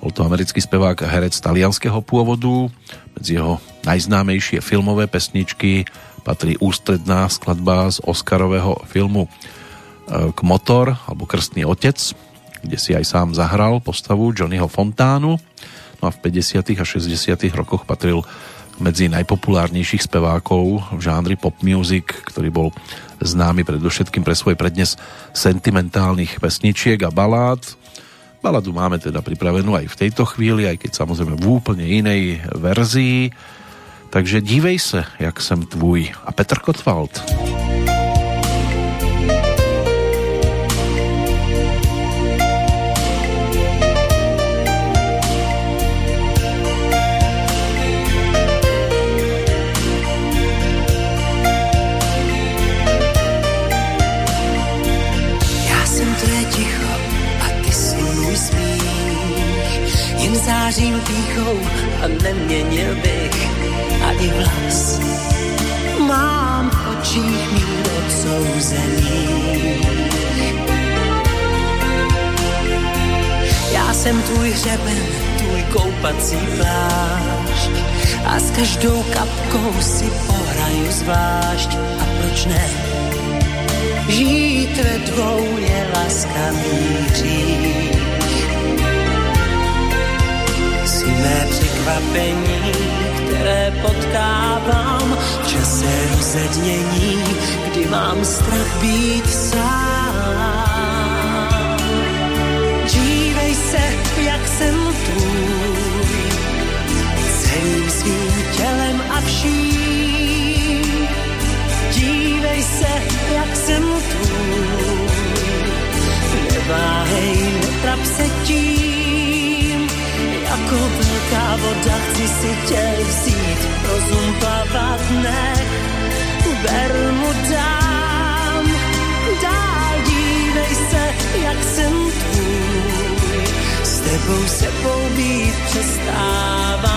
Bol to americký spevák a herec talianského pôvodu. Medzi jeho najznámejšie filmové pesničky patrí ústredná skladba z Oscarového filmu e, K motor, alebo Krstný otec, kde si aj sám zahral postavu Johnnyho Fontánu. No a v 50. a 60. rokoch patril medzi najpopulárnejších spevákov v žánri pop music, ktorý bol známy predovšetkým pre svoj prednes sentimentálnych pesničiek a balád. Baladu máme teda pripravenú aj v tejto chvíli, aj keď samozrejme v úplne inej verzii. Takže dívej sa, jak sem tvůj. A Petr Kotwald. Píchou a neměnil bych ani vlas. Mám v očích mír odsouzený. Já jsem tvůj hřeben, tvůj koupací plášť a s každou kapkou si pohraju zvlášť. A proč ne? Žít ve dvou je laskavý hřích mé překvapení, které potkávám v čase rozednění, kdy mám strach být sám. Dívej se, jak jsem tvůj, celým svým tělem a vším. Dívej se, jak jsem tvůj, neváhej, netrap se tím, jako velká voda chci si tě vzít, rozum plavat nech, ber mu dám, dál dívej se, jak jsem tvůj, s tebou sebou být přestávám,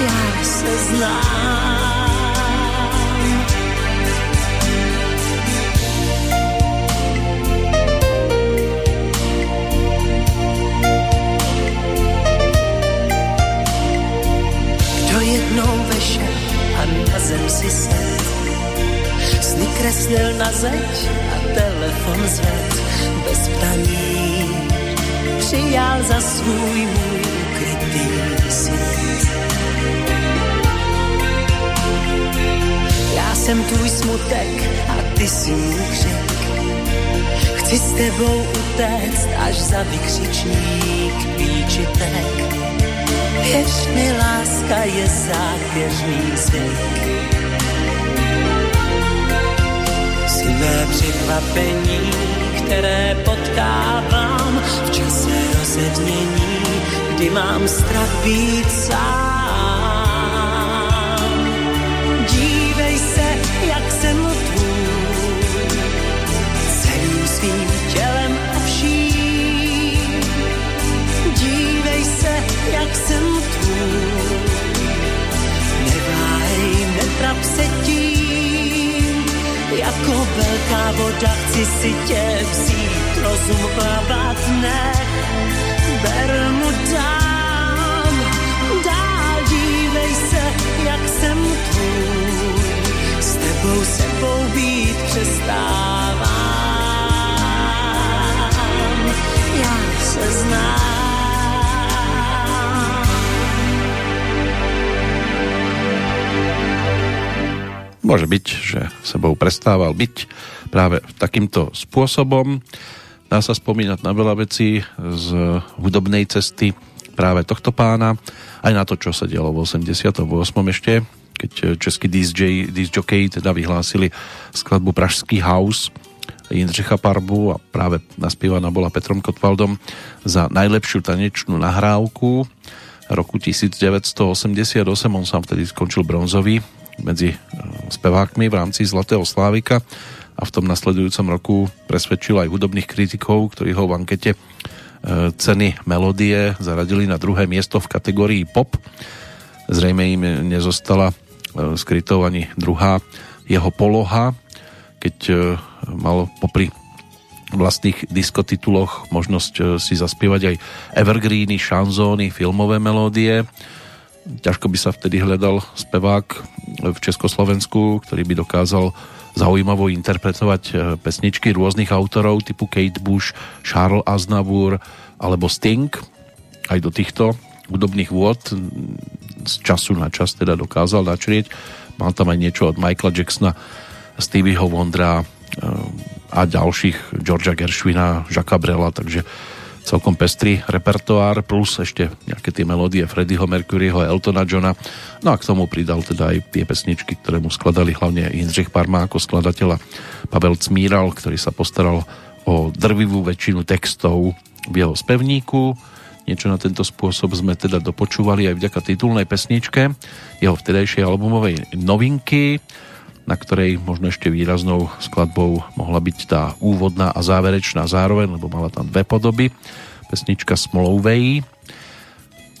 já se znám. Zem si sedl, sny kreslil na zeď a telefon zved bez ptaní. Přijal za svůj můj ukrytý svět. Já jsem tvůj smutek a ty si můj křik. Chci s tebou utéct až za vykřičník výčitek. Mi, láska je zákeřný zvyk. Si mé překvapení, které potkávám v čase rozednění, kdy mám strach být sám. Dívej se, jak jsem jsem tvůj, neváhej, netrap se tím, jako velká voda chci si tě vzít, rozum plavat ne, ber mu dám, dál dívej se, jak jsem tvůj, s tebou sebou být přestávám, Môže byť, že sebou prestával byť práve takýmto spôsobom. Dá sa spomínať na veľa vecí z hudobnej cesty práve tohto pána, aj na to, čo sa dialo v 88. ešte, keď český DJ, disjockey teda vyhlásili skladbu Pražský house Jindřicha Parbu a práve naspievaná bola Petrom Kotwaldom za najlepšiu tanečnú nahrávku roku 1988. On sám vtedy skončil bronzový medzi e, spevákmi v rámci Zlatého Slávika a v tom nasledujúcom roku presvedčil aj hudobných kritikov, ktorí ho v ankete e, ceny melódie zaradili na druhé miesto v kategórii pop. Zrejme im nezostala e, skrytou ani druhá jeho poloha, keď mal popri vlastných diskotituloch možnosť si zaspievať aj evergreeny, šanzóny, filmové melódie. Ťažko by sa vtedy hľadal spevák v Československu, ktorý by dokázal zaujímavo interpretovať pesničky rôznych autorov typu Kate Bush, Charles Aznavour alebo Sting. Aj do týchto hudobných vôd z času na čas teda dokázal načrieť. Mal tam aj niečo od Michaela Jacksona, Stevieho Wondra a ďalších Georgia Gershwina, Jacques Brela, takže celkom pestrý repertoár, plus ešte nejaké tie melódie Freddieho Mercuryho a Eltona Johna. No a k tomu pridal teda aj tie pesničky, ktoré mu skladali hlavne Jindřich Parma ako skladateľa Pavel Cmíral, ktorý sa postaral o drvivú väčšinu textov v jeho spevníku. Niečo na tento spôsob sme teda dopočúvali aj vďaka titulnej pesničke jeho vtedajšej albumovej novinky na ktorej možno ešte výraznou skladbou mohla byť tá úvodná a záverečná zároveň, lebo mala tam dve podoby. Pesnička Smolovej.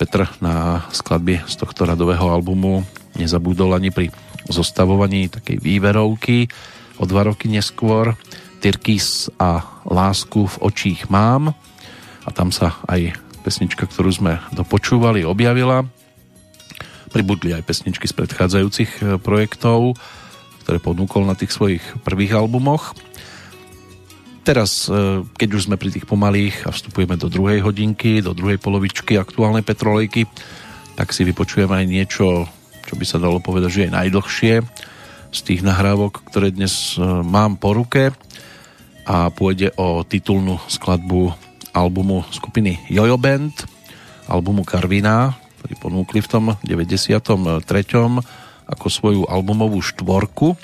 Petr na skladby z tohto radového albumu nezabudol ani pri zostavovaní takej výverovky o dva roky neskôr Tyrkis a Lásku v očích mám a tam sa aj pesnička, ktorú sme dopočúvali, objavila. Pribudli aj pesničky z predchádzajúcich projektov, ktoré ponúkol na tých svojich prvých albumoch. Teraz, e, keď už sme pri tých pomalých a vstupujeme do druhej hodinky, do druhej polovičky aktuálnej petrolejky, tak si vypočujeme aj niečo, čo by sa dalo povedať, že je najdlhšie z tých nahrávok, ktoré dnes e, mám po ruke a pôjde o titulnú skladbu albumu skupiny Jojo Band, albumu Karvina, ktorý ponúkli v tom 93. ako svoju albumovú štvorku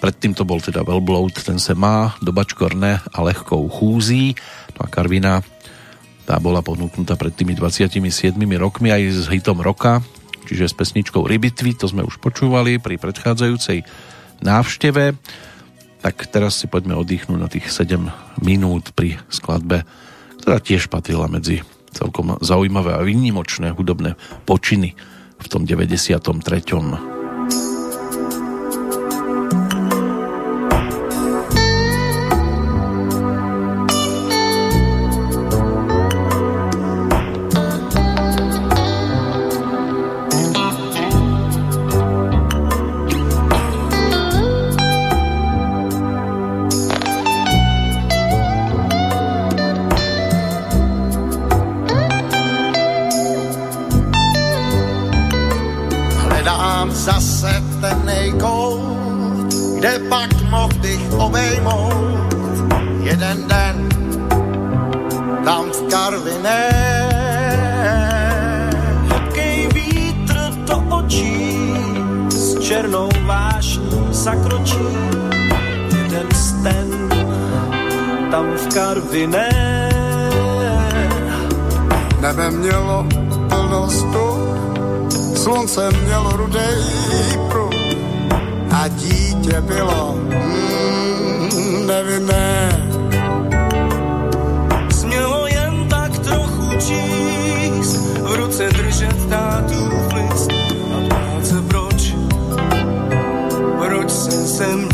Predtým to bol teda Velbloud, ten se má, dobač korne a lehkou chúzí. No a Karvina, tá bola ponúknutá pred tými 27 rokmi aj s hitom roka, čiže s pesničkou Rybitvy, to sme už počúvali pri predchádzajúcej návšteve. Tak teraz si poďme oddychnúť na tých 7 minút pri skladbe, ktorá tiež patrila medzi celkom zaujímavé a výnimočné hudobné počiny v tom 93. přijmout jeden den tam v Karviné. Hebkej vítr to očí s černou vášní zakročí jeden sten tam v Karviné. Nebe mělo plnost slunce mělo rudej prut a dítě bylo mm, nevinné. Smělo jen tak trochu číst, v ruce držet tátův tu, a práce proč, proč jsem sem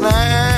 no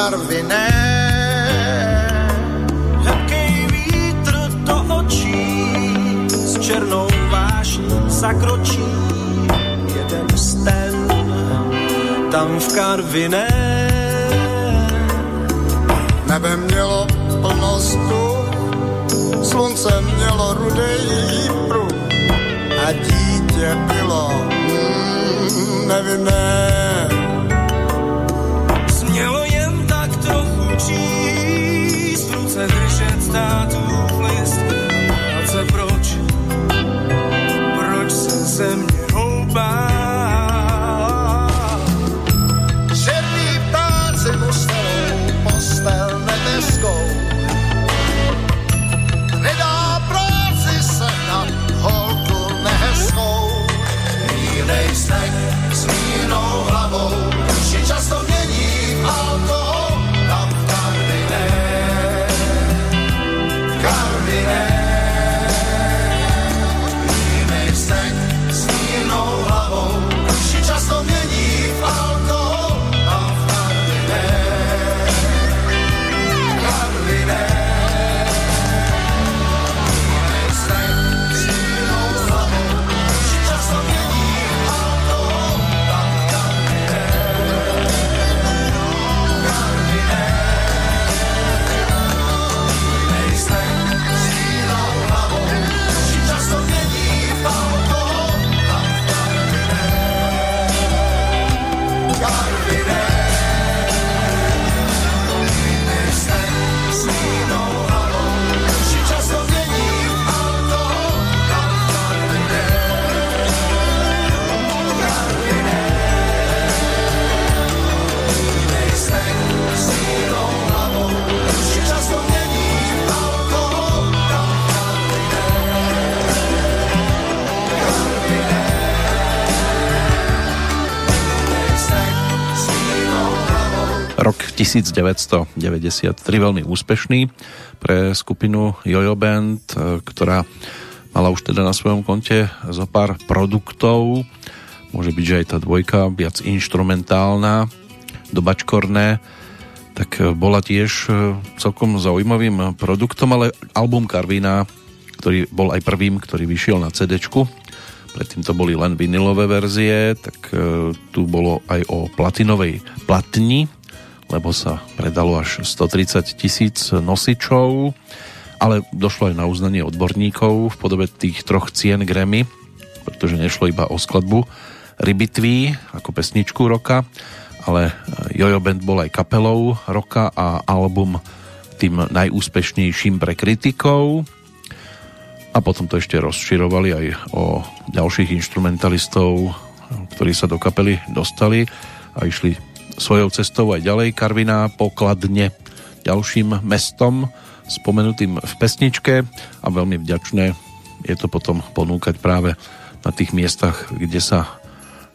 Karviné. Hebkej vítr do očí, s černou vášní zakročí jeden sten, tam v Karviné. Nebe mělo plnost slunce mělo rudej pruh a dítě bylo mm, nevinné. Trochu číst, v ruce držet 1993 veľmi úspešný pre skupinu Jojo Band, e, ktorá mala už teda na svojom konte zo pár produktov. Môže byť, že aj tá dvojka viac instrumentálna, dobačkorné, tak e, bola tiež e, celkom zaujímavým produktom, ale album Karvina, ktorý bol aj prvým, ktorý vyšiel na cd predtým to boli len vinilové verzie, tak tu bolo aj o platinovej platni, lebo sa predalo až 130 tisíc nosičov, ale došlo aj na uznanie odborníkov v podobe tých troch cien Grammy, pretože nešlo iba o skladbu Rybitví ako pesničku roka, ale Jojo Band bol aj kapelou roka a album tým najúspešnejším pre kritikov. A potom to ešte rozširovali aj o ďalších instrumentalistov, ktorí sa do kapely dostali a išli svojou cestou aj ďalej. Karviná pokladne ďalším mestom spomenutým v pesničke a veľmi vďačné je to potom ponúkať práve na tých miestach, kde sa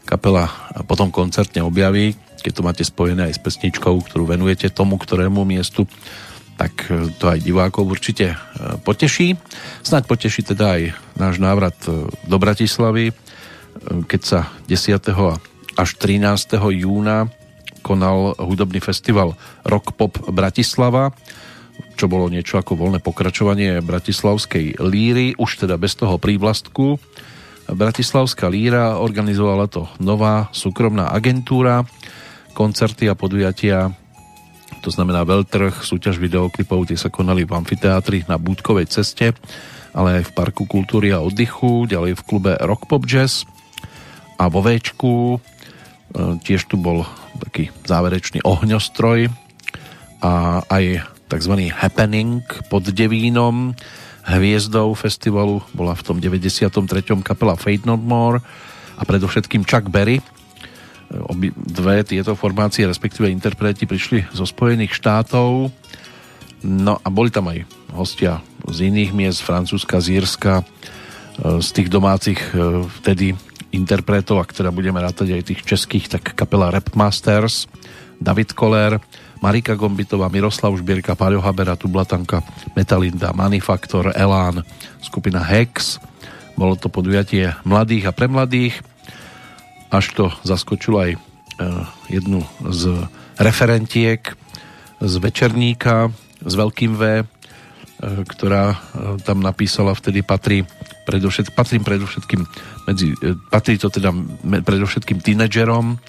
kapela potom koncertne objaví, keď to máte spojené aj s pesničkou, ktorú venujete tomu, ktorému miestu, tak to aj divákov určite e, poteší. Snaď poteší teda aj náš návrat e, do Bratislavy, e, keď sa 10. až 13. júna konal hudobný festival Rock Pop Bratislava, čo bolo niečo ako voľné pokračovanie bratislavskej líry, už teda bez toho prívlastku. Bratislavská líra organizovala to nová súkromná agentúra, koncerty a podujatia, to znamená veľtrh, súťaž videoklipov, tie sa konali v amfiteátri na Búdkovej ceste, ale aj v Parku kultúry a oddychu, ďalej v klube Rock Pop Jazz a vo Včku tiež tu bol taký záverečný ohňostroj a aj tzv. happening pod Devínom. Hviezdou festivalu bola v tom 93. kapela Fate Not More a predovšetkým Chuck Berry. E, obi dve tieto formácie, respektíve interpreti, prišli zo Spojených štátov. No a boli tam aj hostia z iných miest, Francúzska, Zírska, e, z tých domácich vtedy interpretov, ak teda budeme rátať aj tých českých, tak kapela Rap Masters, David Koller, Marika Gombitová, Miroslav Žbierka, Paľo Habera, Tublatanka, Metalinda, Manifaktor, Elán, skupina Hex, Bolo to podujatie mladých a premladých, až to zaskočilo aj e, jednu z referentiek z Večerníka s veľkým V, e, ktorá e, tam napísala vtedy patrí predovšet, patrím predovšetkým medzi, patrí to teda predovšetkým tínedžerom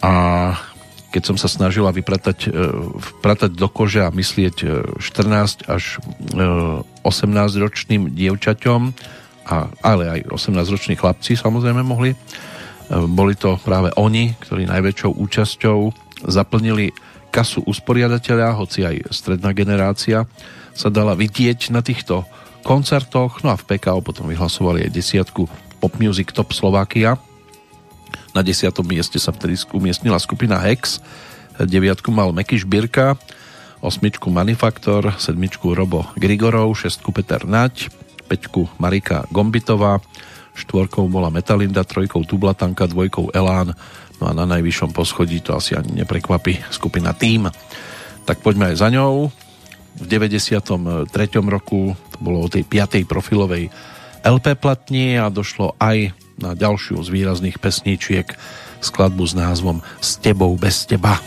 a keď som sa snažila vypratať vpratať do kože a myslieť 14 až 18 ročným dievčaťom a, ale aj 18-roční chlapci samozrejme mohli. E, boli to práve oni, ktorí najväčšou účasťou zaplnili kasu usporiadateľa, hoci aj stredná generácia sa dala vidieť na týchto koncertoch, no a v PKO potom vyhlasovali aj desiatku Pop Music Top Slovakia. Na desiatom mieste sa vtedy umiestnila skupina Hex, deviatku mal Meky Šbírka, osmičku Manifaktor, sedmičku Robo Grigorov, šestku Peter Nať, peťku Marika Gombitová, štvorkou bola Metalinda, trojkou Tublatanka, dvojkou Elán, no a na najvyššom poschodí to asi ani neprekvapí skupina Tým. Tak poďme aj za ňou. V 93. roku to bolo o tej 5. profilovej LP platni a došlo aj na ďalšiu z výrazných pesníčiek skladbu s názvom S tebou bez teba.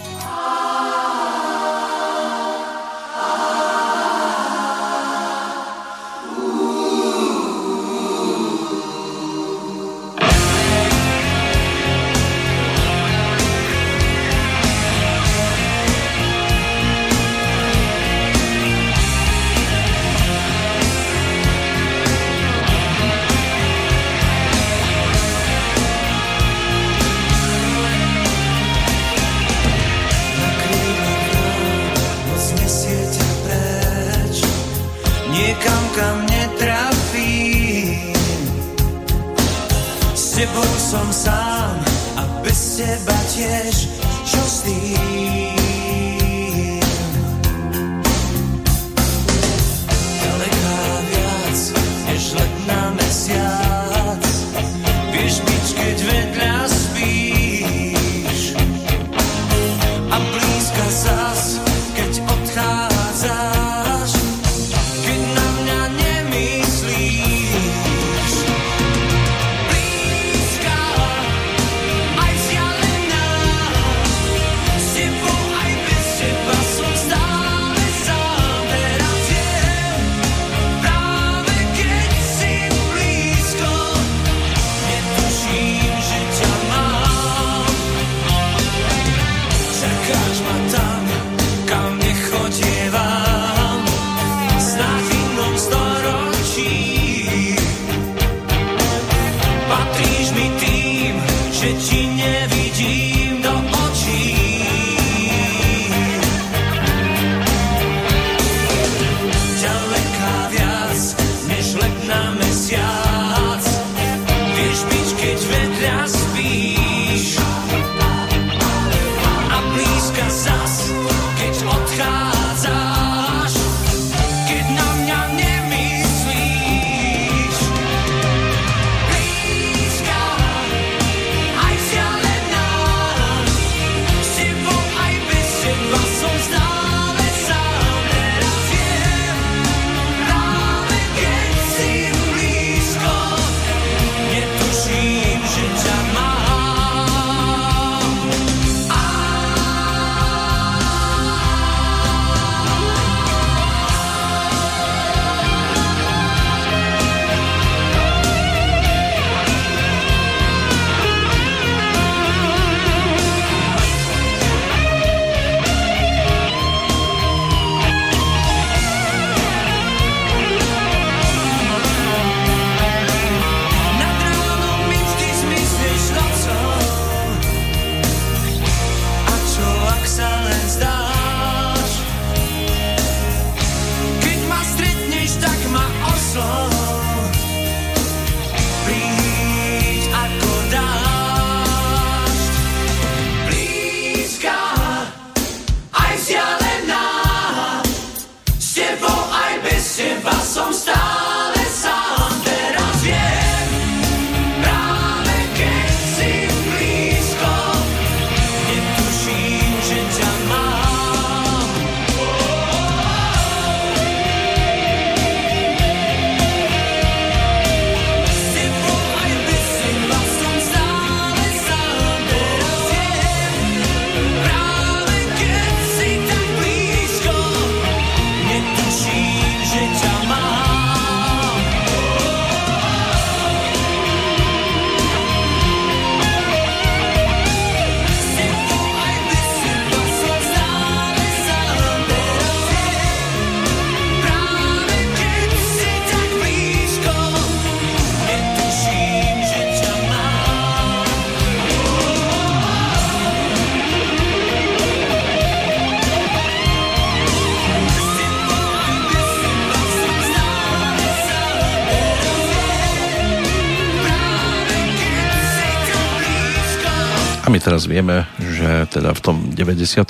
Teraz vieme, že teda v tom 93.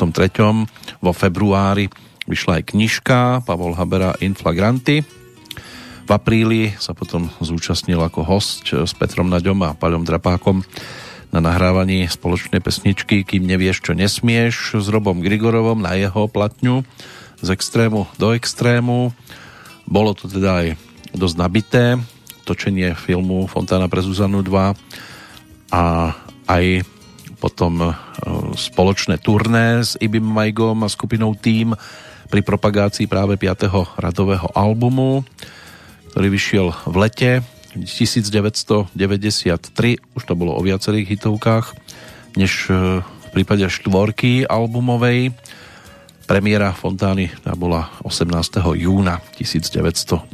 vo februári vyšla aj knižka Pavol Habera Inflagranty. V apríli sa potom zúčastnil ako host s Petrom Naďom a Paľom Drapákom na nahrávaní spoločnej pesničky Kým nevieš, čo nesmieš s Robom Grigorovom na jeho platňu z extrému do extrému. Bolo to teda aj dosť nabité, točenie filmu Fontána pre Zuzanu 2 a aj potom e, spoločné turné s Ibim Majgom a skupinou Team pri propagácii práve 5. radového albumu, ktorý vyšiel v lete 1993, už to bolo o viacerých hitovkách, než e, v prípade štvorky albumovej. Premiéra Fontány bola 18. júna 1993.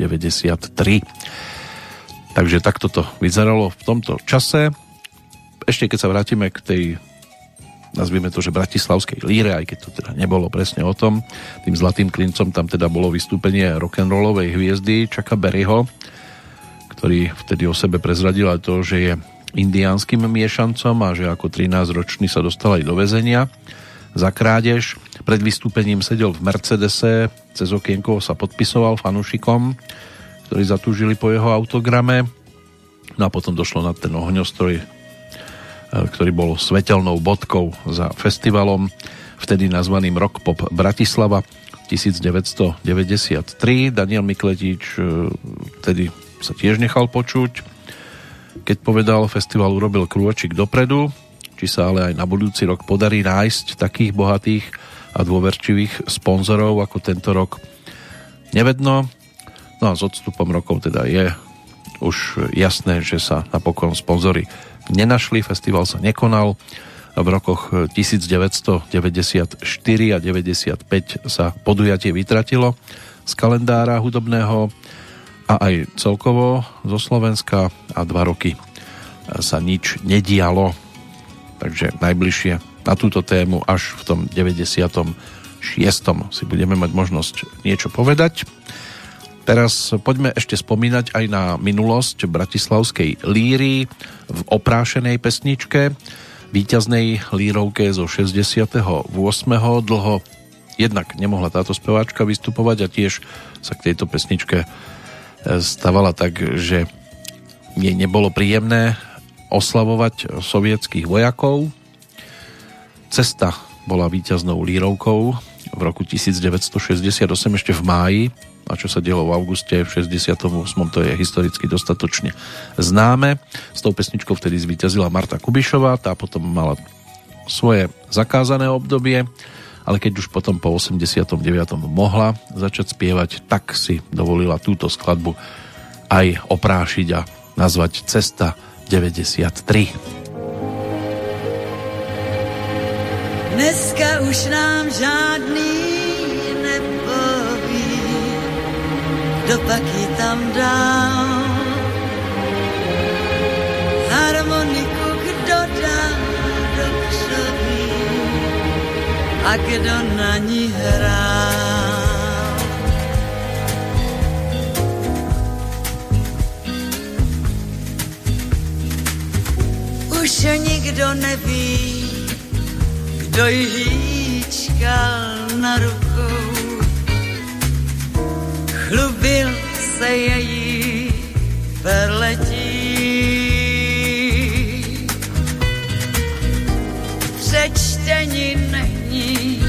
Takže takto to vyzeralo v tomto čase ešte keď sa vrátime k tej nazvieme to, že bratislavskej líre, aj keď to teda nebolo presne o tom. Tým zlatým klincom tam teda bolo vystúpenie rock'n'rollovej hviezdy Chucka Berryho, ktorý vtedy o sebe prezradil aj to, že je indiánskym miešancom a že ako 13-ročný sa dostal aj do väzenia za krádež. Pred vystúpením sedel v Mercedese, cez okienko sa podpisoval fanušikom, ktorí zatúžili po jeho autograme. No a potom došlo na ten ohňostroj ktorý bol svetelnou bodkou za festivalom, vtedy nazvaným Rock Pop Bratislava 1993. Daniel Mikletič e, vtedy sa tiež nechal počuť. Keď povedal, festival urobil krôčik dopredu, či sa ale aj na budúci rok podarí nájsť takých bohatých a dôverčivých sponzorov ako tento rok nevedno. No a s odstupom rokov teda je už jasné, že sa napokon sponzory nenašli, festival sa nekonal. V rokoch 1994 a 95 sa podujatie vytratilo z kalendára hudobného a aj celkovo zo Slovenska a dva roky sa nič nedialo. Takže najbližšie na túto tému až v tom 96. si budeme mať možnosť niečo povedať. Teraz poďme ešte spomínať aj na minulosť bratislavskej líry v oprášenej pesničke, víťaznej lírovke zo 68. Dlho jednak nemohla táto speváčka vystupovať a tiež sa k tejto pesničke e, stavala tak, že jej nebolo príjemné oslavovať sovietských vojakov. Cesta bola víťaznou lírovkou v roku 1968 ešte v máji a čo sa dielo v auguste v 68. to je historicky dostatočne známe. S tou pesničkou vtedy zvíťazila Marta Kubišová, tá potom mala svoje zakázané obdobie, ale keď už potom po 89. mohla začať spievať, tak si dovolila túto skladbu aj oprášiť a nazvať Cesta 93. Dneska už nám žádný kdo pak ji tam dal. Harmoniku kdo dá do křoví a kdo na ní hrá. Už nikdo neví, kdo ji hýčkal na rukou chlubil se její perletí. Přečtení není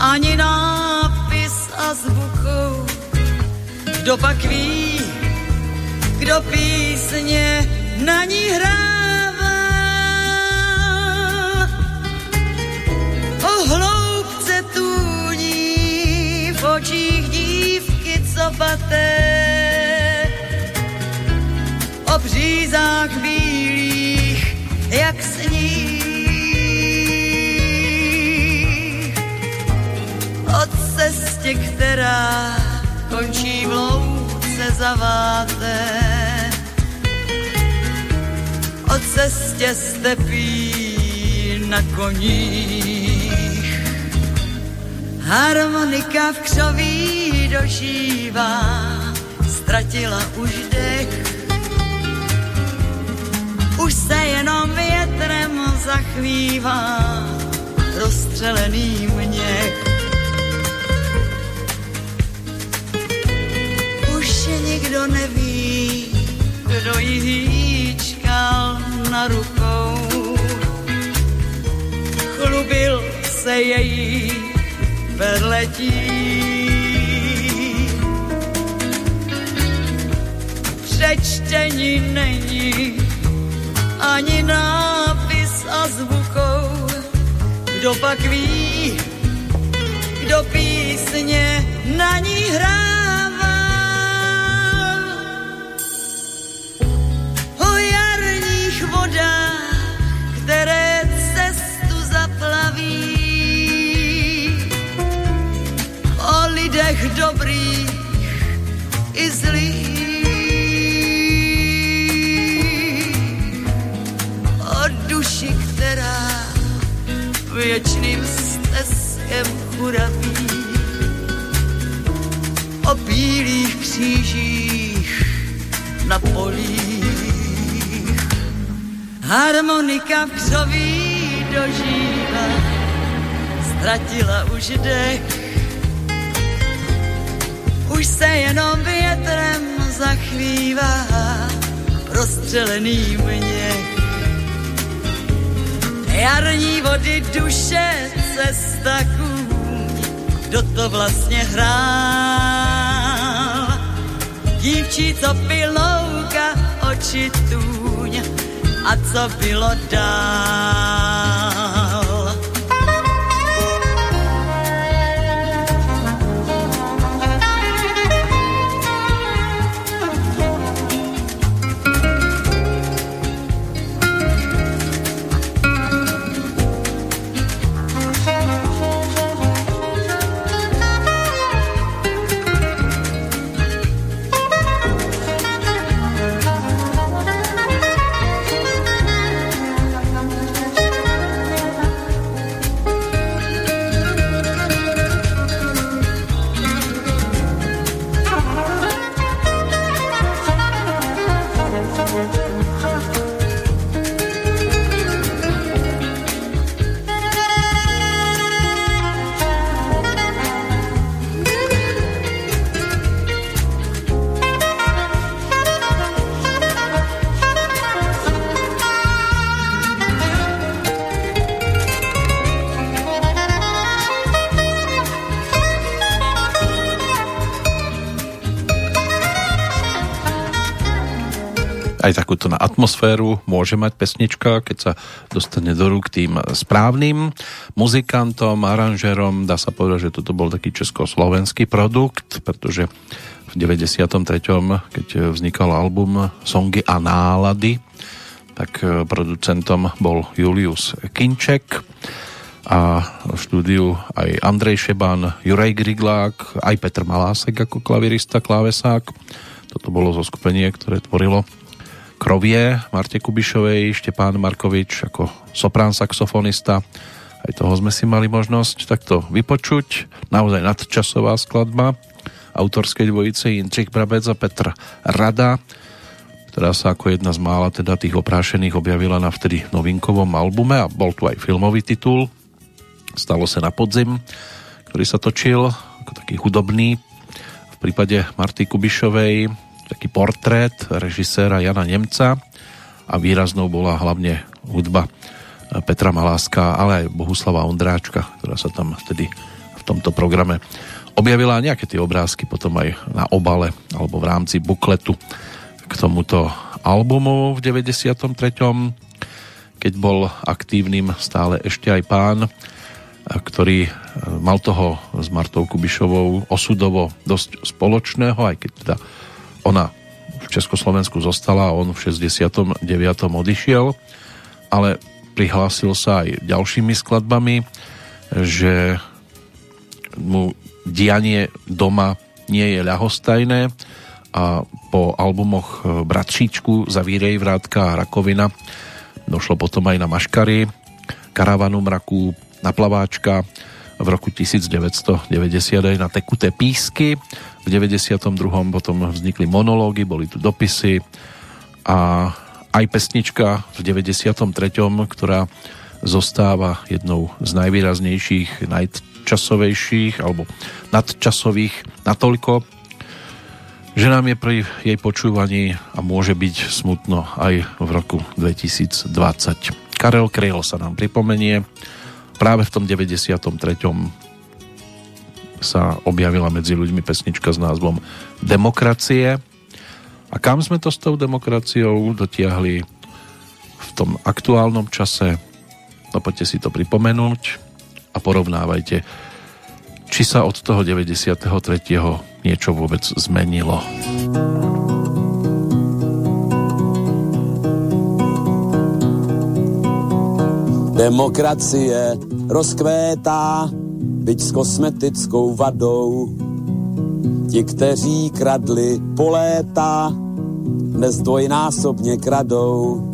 ani nápis a zvukou. Kdo pak ví, kdo písně na ní hrává. O zobaté o břízách bílých, jak sníh. O cestě, která končí v louce zaváté, o cestě stepí na koních. Harmonika v křoví dožívá, ztratila už dech. Už se jenom větrem zachvívá rozstřelený měch. Už nikdo neví, kdo jí hýčkal na rukou. Chlubil se její vedletí. Přečtení není ani nápis a zvukou. Kdo pak ví, kdo písně na ní hrává. Dobrých i zlých. O duši, která věčným steskem churaví. O bílých křížích na polích. Harmonika v křoví dožívá, ztratila už dech. Už se jenom větrem zachvívá prostřelený měch. Jarní vody duše, cesta kůň, kdo to vlastně hrál. Dívčí, co pilouka, oči tůň, a co bylo dál. Takúto na atmosféru môže mať pesnička, keď sa dostane do rúk tým správnym muzikantom, aranžerom. Dá sa povedať, že toto bol taký československý produkt, pretože v 93. keď vznikal album Songy a nálady, tak producentom bol Julius Kinček a v štúdiu aj Andrej Šeban, Juraj Griglák, aj Petr Malásek ako klavirista, klávesák. Toto bolo zo skupenie, ktoré tvorilo Krovie Marte Kubišovej, Štepán Markovič ako soprán saxofonista. Aj toho sme si mali možnosť takto vypočuť. Naozaj nadčasová skladba autorskej dvojice Jindřich Brabec a Petr Rada, ktorá sa ako jedna z mála teda tých oprášených objavila na vtedy novinkovom albume a bol tu aj filmový titul. Stalo sa na podzim, ktorý sa točil ako taký hudobný. V prípade Marty Kubišovej taký portrét režiséra Jana Nemca a výraznou bola hlavne hudba Petra Maláska, ale aj Bohuslava Ondráčka, ktorá sa tam vtedy v tomto programe objavila nejaké tie obrázky potom aj na obale alebo v rámci bukletu k tomuto albumu v 93. keď bol aktívnym stále ešte aj pán, ktorý mal toho s Martou Kubišovou osudovo dosť spoločného, aj keď teda ona v Československu zostala a on v 69. odišiel, ale prihlásil sa aj ďalšími skladbami, že mu dianie doma nie je ľahostajné a po albumoch Bratříčku, Zavírej, Vrátka a Rakovina došlo potom aj na Maškary, Karavanu mraku, na Plaváčka, v roku 1990 aj na Tekuté písky v 92. potom vznikli monológy, boli tu dopisy a aj pesnička v 93., ktorá zostáva jednou z najvýraznejších, najčasovejších alebo nadčasových natoľko, že nám je pri jej počúvaní a môže byť smutno aj v roku 2020. Karel Kryl sa nám pripomenie. Práve v tom 93. sa objavila medzi ľuďmi pesnička s názvom Demokracie. A kam sme to s tou demokraciou dotiahli v tom aktuálnom čase? No poďte si to pripomenúť a porovnávajte, či sa od toho 93 niečo vôbec zmenilo. Demokracie rozkvétá, byť s kosmetickou vadou. Ti, kteří kradli po léta, dnes dvojnásobně kradou.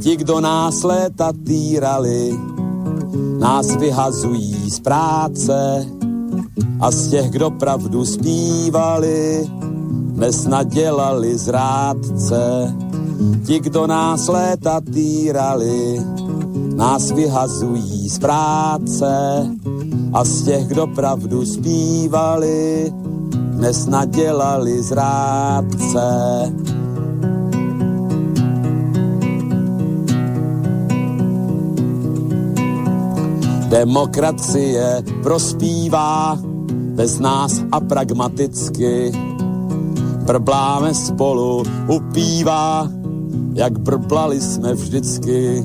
Ti, kdo nás léta týrali, nás vyhazují z práce, a z těch, kdo pravdu zpívali, dnes nadělali zrádce. Ti, kdo nás léta týrali, nás vyhazují z práce a z těch, kdo pravdu zpívali, dnes nadělali zrádce. Demokracie prospívá bez nás a pragmaticky. Brbláme spolu, upívá, jak brblali jsme vždycky.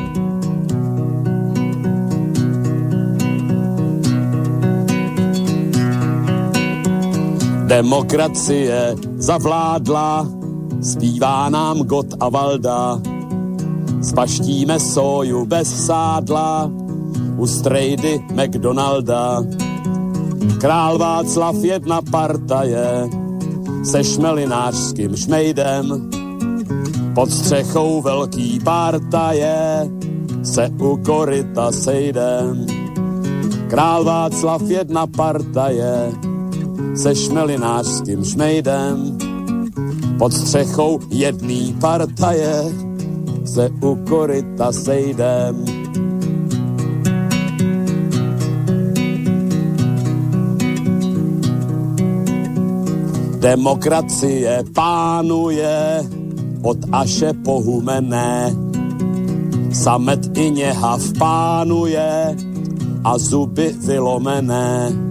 Demokracie zavládla, zpívá nám Got a Valda. Spaštíme soju bez sádla, u strejdy McDonalda. Král Václav jedna partaje, se šmelinářským šmejdem. Pod střechou velký partaje se u koryta sejdem. Král Václav jedna partaje se šmelinářským šmejdem. Pod střechou jedný partaje se u koryta sejdem. Demokracie pánuje od Aše pohumené. Samet i něhav pánuje a zuby vylomené.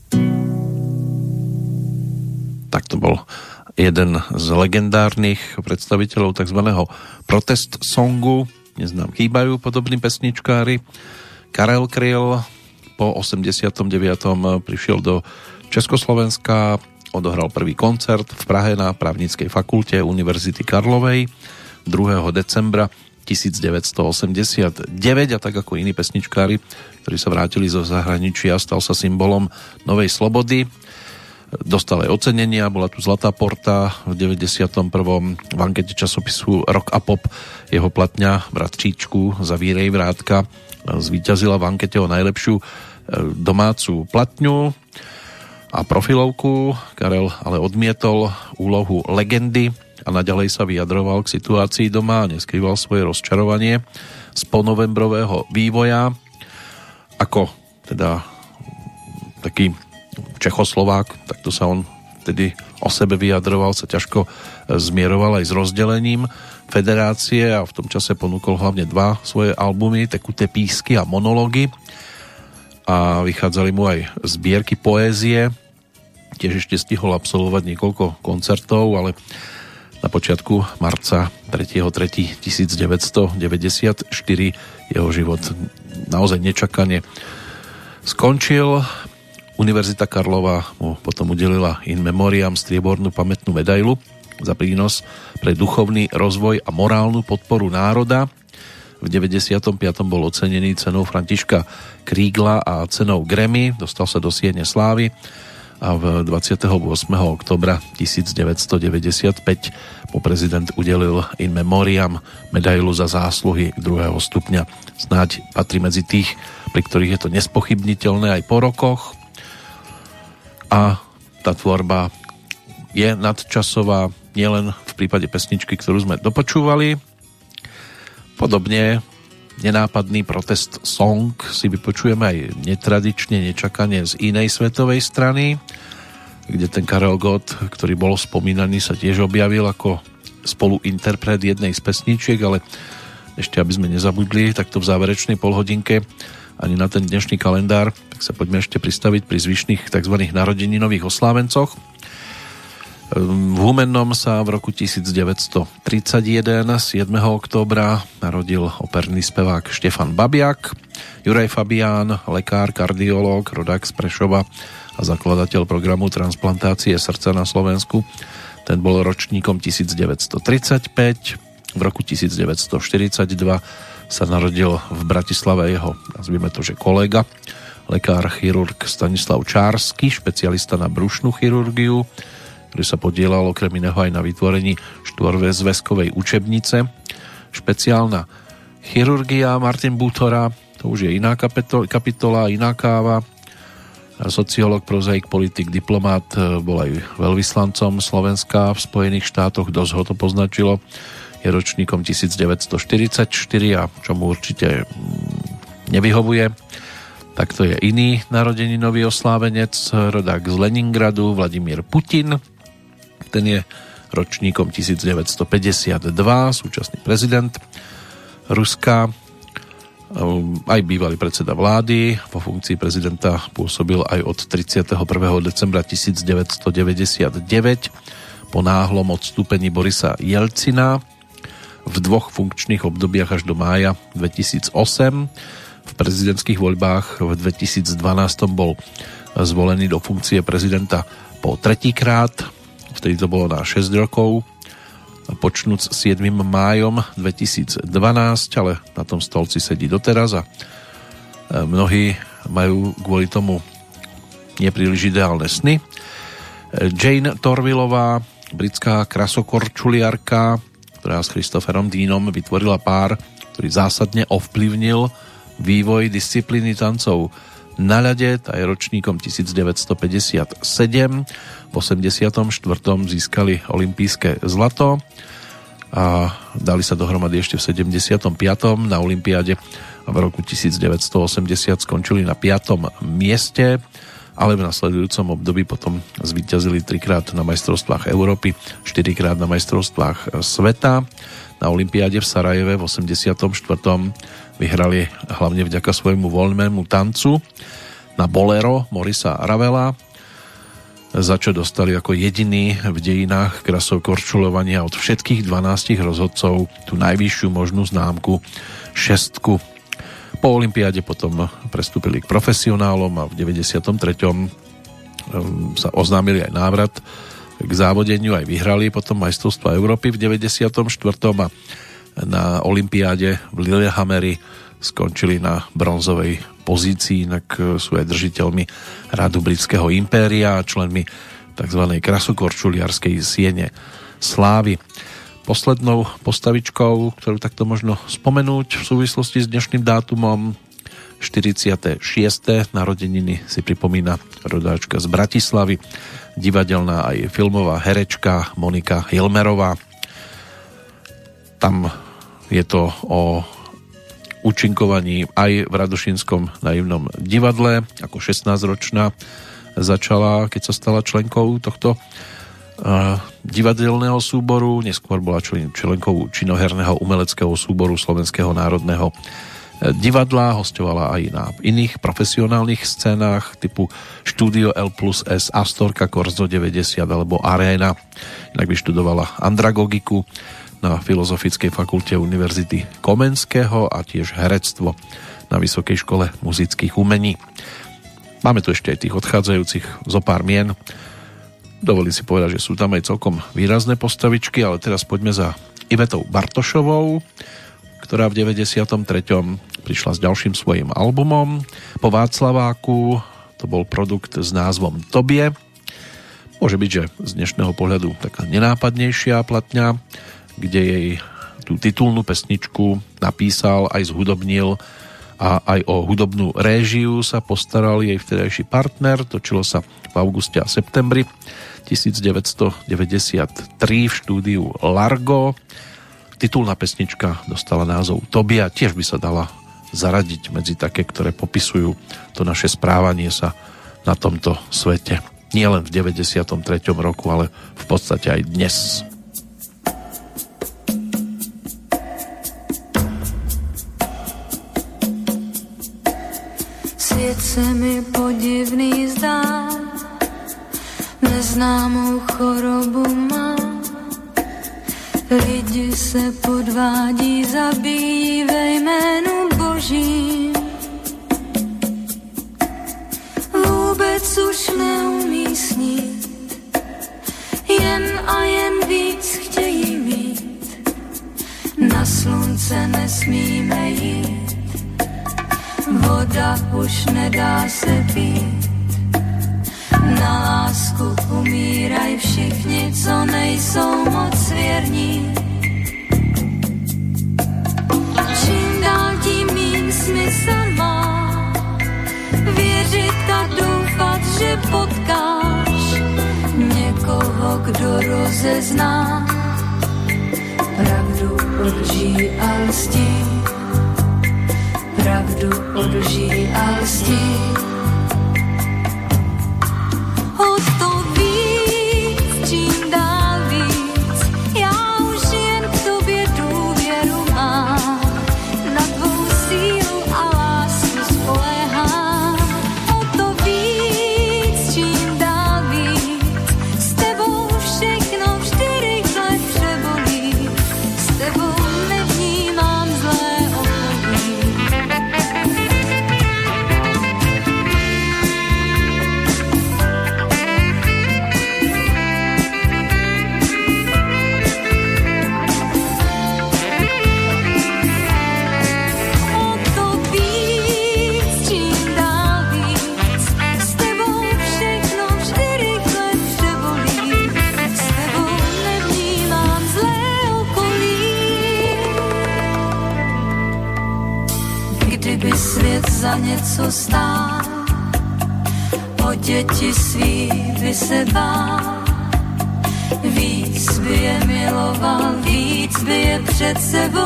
Bol jeden z legendárnych predstaviteľov tzv. protest songu. Dnes nám chýbajú podobní pesničkári. Karel Kryl po 89. prišiel do Československa odohral prvý koncert v Prahe na právnickej fakulte Univerzity Karlovej 2. decembra 1989 a tak ako iní pesničkári, ktorí sa vrátili zo zahraničia, stal sa symbolom novej slobody. Dostal aj ocenenia, bola tu Zlatá porta v 91. v ankete časopisu Rock a Pop jeho platňa Brat Číčku za Vírej Vrátka zvíťazila v ankete o najlepšiu e, domácu platňu a profilovku. Karel ale odmietol úlohu legendy a naďalej sa vyjadroval k situácii doma a neskrýval svoje rozčarovanie z ponovembrového vývoja. Ako teda taký Čechoslovák, takto sa on tedy o sebe vyjadroval, sa ťažko zmieroval aj s rozdelením federácie a v tom čase ponúkol hlavne dva svoje albumy, Tekuté písky a monológy a vychádzali mu aj zbierky poézie. Tiež ešte stihol absolvovať niekoľko koncertov, ale na počiatku marca 3.3.1994 jeho život naozaj nečakane skončil. Univerzita Karlova mu potom udelila in memoriam striebornú pamätnú medailu za prínos pre duchovný rozvoj a morálnu podporu národa. V 95. bol ocenený cenou Františka Krígla a cenou Grammy, dostal sa do Siene Slávy a v 28. oktobra 1995 mu prezident udelil in memoriam medailu za zásluhy druhého stupňa. Snáď patrí medzi tých, pri ktorých je to nespochybniteľné aj po rokoch a tá tvorba je nadčasová nielen v prípade pesničky, ktorú sme dopočúvali. Podobne nenápadný protest song si vypočujeme aj netradične, nečakane z inej svetovej strany, kde ten Karel Gott, ktorý bol spomínaný, sa tiež objavil ako spoluinterpret jednej z pesničiek, ale ešte aby sme nezabudli, takto v záverečnej polhodinke ani na ten dnešný kalendár, tak sa poďme ešte pristaviť pri zvyšných tzv. narodeninových oslávencoch. V Humennom sa v roku 1931 7. októbra narodil operný spevák Štefan Babiak, Juraj Fabián, lekár, kardiológ, rodák z Prešova a zakladateľ programu transplantácie srdca na Slovensku. Ten bol ročníkom 1935. V roku 1942 sa narodil v Bratislave jeho, nazvime to, že kolega, lekár, chirurg Stanislav Čársky, špecialista na brušnú chirurgiu, ktorý sa podielal okrem iného aj na vytvorení štvorvezveskovej učebnice. Špeciálna chirurgia Martin Bútora, to už je iná kapitola, iná káva. Sociolog, prozaik, politik, diplomát, e, bol aj veľvyslancom Slovenska v Spojených štátoch, dosť ho to poznačilo. Je ročníkom 1944 a čo mu určite mm, nevyhovuje tak to je iný narodeninový oslávenec, rodák z Leningradu, Vladimír Putin, ten je ročníkom 1952, súčasný prezident Ruska, aj bývalý predseda vlády. Vo funkcii prezidenta pôsobil aj od 31. decembra 1999 po náhlom odstúpení Borisa Jelcina v dvoch funkčných obdobiach až do mája 2008. V prezidentských voľbách v 2012 bol zvolený do funkcie prezidenta po tretíkrát vtedy to bolo na 6 rokov, počnúc 7. májom 2012, ale na tom stolci sedí doteraz a e, mnohí majú kvôli tomu nepríliš ideálne sny. E, Jane Torvillová, britská krasokorčuliarka, ktorá s Christopherom Deanom vytvorila pár, ktorý zásadne ovplyvnil vývoj disciplíny tancov na ľade, tá je ročníkom 1957 v 84. získali olympijské zlato a dali sa dohromady ešte v 75. na olympiáde v roku 1980 skončili na 5. mieste ale v nasledujúcom období potom zvíťazili trikrát na majstrovstvách Európy, štyrikrát na majstrovstvách sveta. Na olympiáde v Sarajeve v 84. vyhrali hlavne vďaka svojmu voľnému tancu na bolero Morisa Ravela za čo dostali ako jediný v dejinách krasov korčulovania od všetkých 12 rozhodcov tú najvyššiu možnú známku šestku. Po olympiáde potom prestúpili k profesionálom a v 93. Um, sa oznámili aj návrat k závodeniu, aj vyhrali potom majstrovstva Európy v 94. a na olympiáde v Lillehammeri skončili na bronzovej pozícii, inak e, sú aj držiteľmi Radu britského impéria a členmi tzv. krasokorčuliarskej siene slávy. Poslednou postavičkou, ktorú takto možno spomenúť v súvislosti s dnešným dátumom, 46. narodeniny si pripomína rodáčka z Bratislavy, divadelná aj filmová herečka Monika Hilmerová. Tam je to o účinkovaní aj v Radošinskom naivnom divadle. Ako 16-ročná začala, keď sa stala členkou tohto divadelného súboru. Neskôr bola člen, členkou činoherného umeleckého súboru Slovenského národného divadla, hostovala aj na iných profesionálnych scénách typu Studio L plus S, Astorka, Korzo 90 alebo Arena. Inak vyštudovala andragogiku na Filozofickej fakulte Univerzity Komenského a tiež herectvo na Vysokej škole muzických umení. Máme tu ešte aj tých odchádzajúcich zo pár mien. Dovolím si povedať, že sú tam aj celkom výrazné postavičky, ale teraz poďme za Ivetou Bartošovou, ktorá v 93 prišla s ďalším svojim albumom. Po Václaváku to bol produkt s názvom Tobie. Môže byť, že z dnešného pohľadu taká nenápadnejšia platňa, kde jej tú titulnú pesničku napísal, aj zhudobnil a aj o hudobnú réžiu sa postaral jej vtedajší partner. Točilo sa v auguste a septembri 1993 v štúdiu Largo. Titulná pesnička dostala názov Tobia, tiež by sa dala zaradiť medzi také, ktoré popisujú to naše správanie sa na tomto svete. Nie len v 93. roku, ale v podstate aj dnes. Svět se mi podivný zdá, neznámou chorobu má. Lidi se podvádí, zabíjí ve jménu boží. Vůbec už neumí snít, jen a jen víc chtějí mít. Na slunce nesmíme jít, voda už nedá se pít. Na lásku umíraj všichni, co nejsou moc věrní smysl má věřit a doufat, že potkáš někoho, kdo rozezná pravdu od lží a lstí. Pravdu od lží a lstí. Za by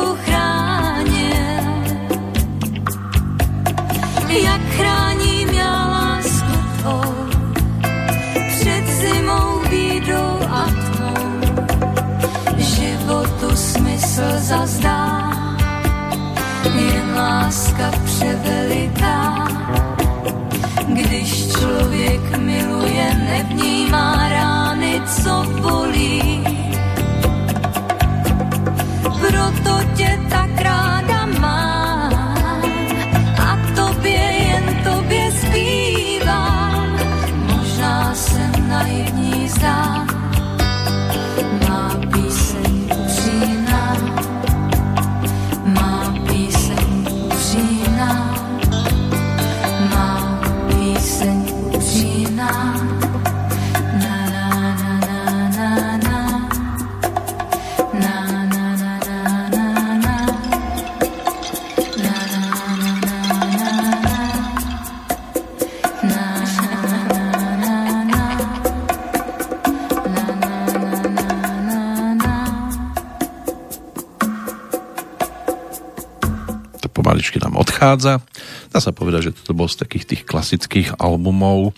vychádza. Dá sa povedať, že to bol z takých tých klasických albumov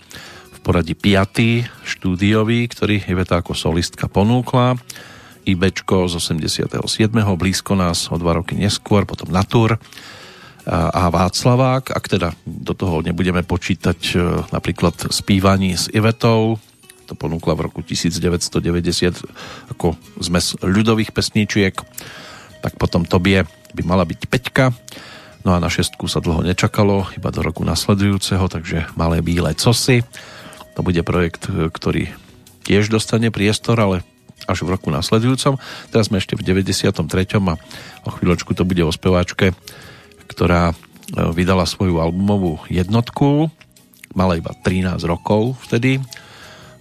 v poradí 5. štúdiový, ktorý Iveta ako solistka ponúkla. IBčko z 87. blízko nás o dva roky neskôr, potom Natur a Václavák. Ak teda do toho nebudeme počítať e, napríklad spívaní s Ivetou, to ponúkla v roku 1990 ako zmes ľudových pesníčiek, tak potom Tobie by mala byť Peťka. No a na šestku sa dlho nečakalo, iba do roku nasledujúceho, takže Malé bílé cosy. To bude projekt, e, ktorý tiež dostane priestor, ale až v roku nasledujúcom. Teraz sme ešte v 93. a o chvíľočku to bude o speváčke, ktorá e, vydala svoju albumovú jednotku. Mala iba 13 rokov vtedy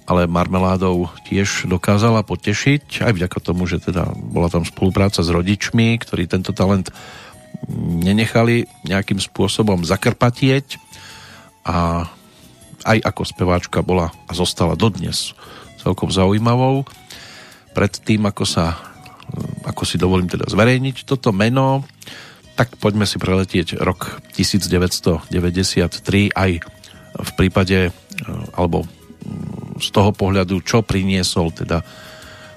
ale Marmeládou tiež dokázala potešiť, aj vďaka tomu, že teda bola tam spolupráca s rodičmi, ktorí tento talent nenechali nejakým spôsobom zakrpatieť a aj ako speváčka bola a zostala dodnes celkom zaujímavou. Pred tým, ako sa ako si dovolím teda zverejniť toto meno, tak poďme si preletieť rok 1993 aj v prípade alebo z toho pohľadu, čo priniesol teda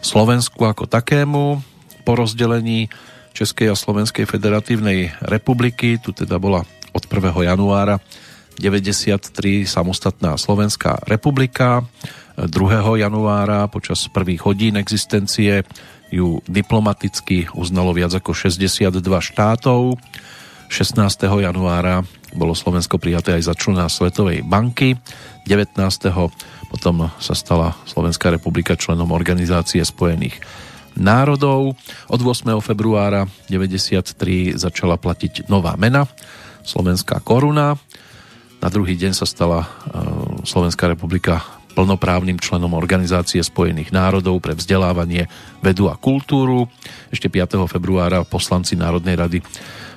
Slovensku ako takému po rozdelení Českej a Slovenskej federatívnej republiky. Tu teda bola od 1. januára 93 samostatná Slovenská republika. 2. januára počas prvých hodín existencie ju diplomaticky uznalo viac ako 62 štátov. 16. januára bolo Slovensko prijaté aj za člena Svetovej banky. 19. Potom sa stala Slovenská republika členom Organizácie spojených národov. Od 8. februára 1993 začala platiť nová mena, Slovenská koruna. Na druhý deň sa stala e, Slovenská republika plnoprávnym členom Organizácie spojených národov pre vzdelávanie, vedu a kultúru. Ešte 5. februára poslanci Národnej rady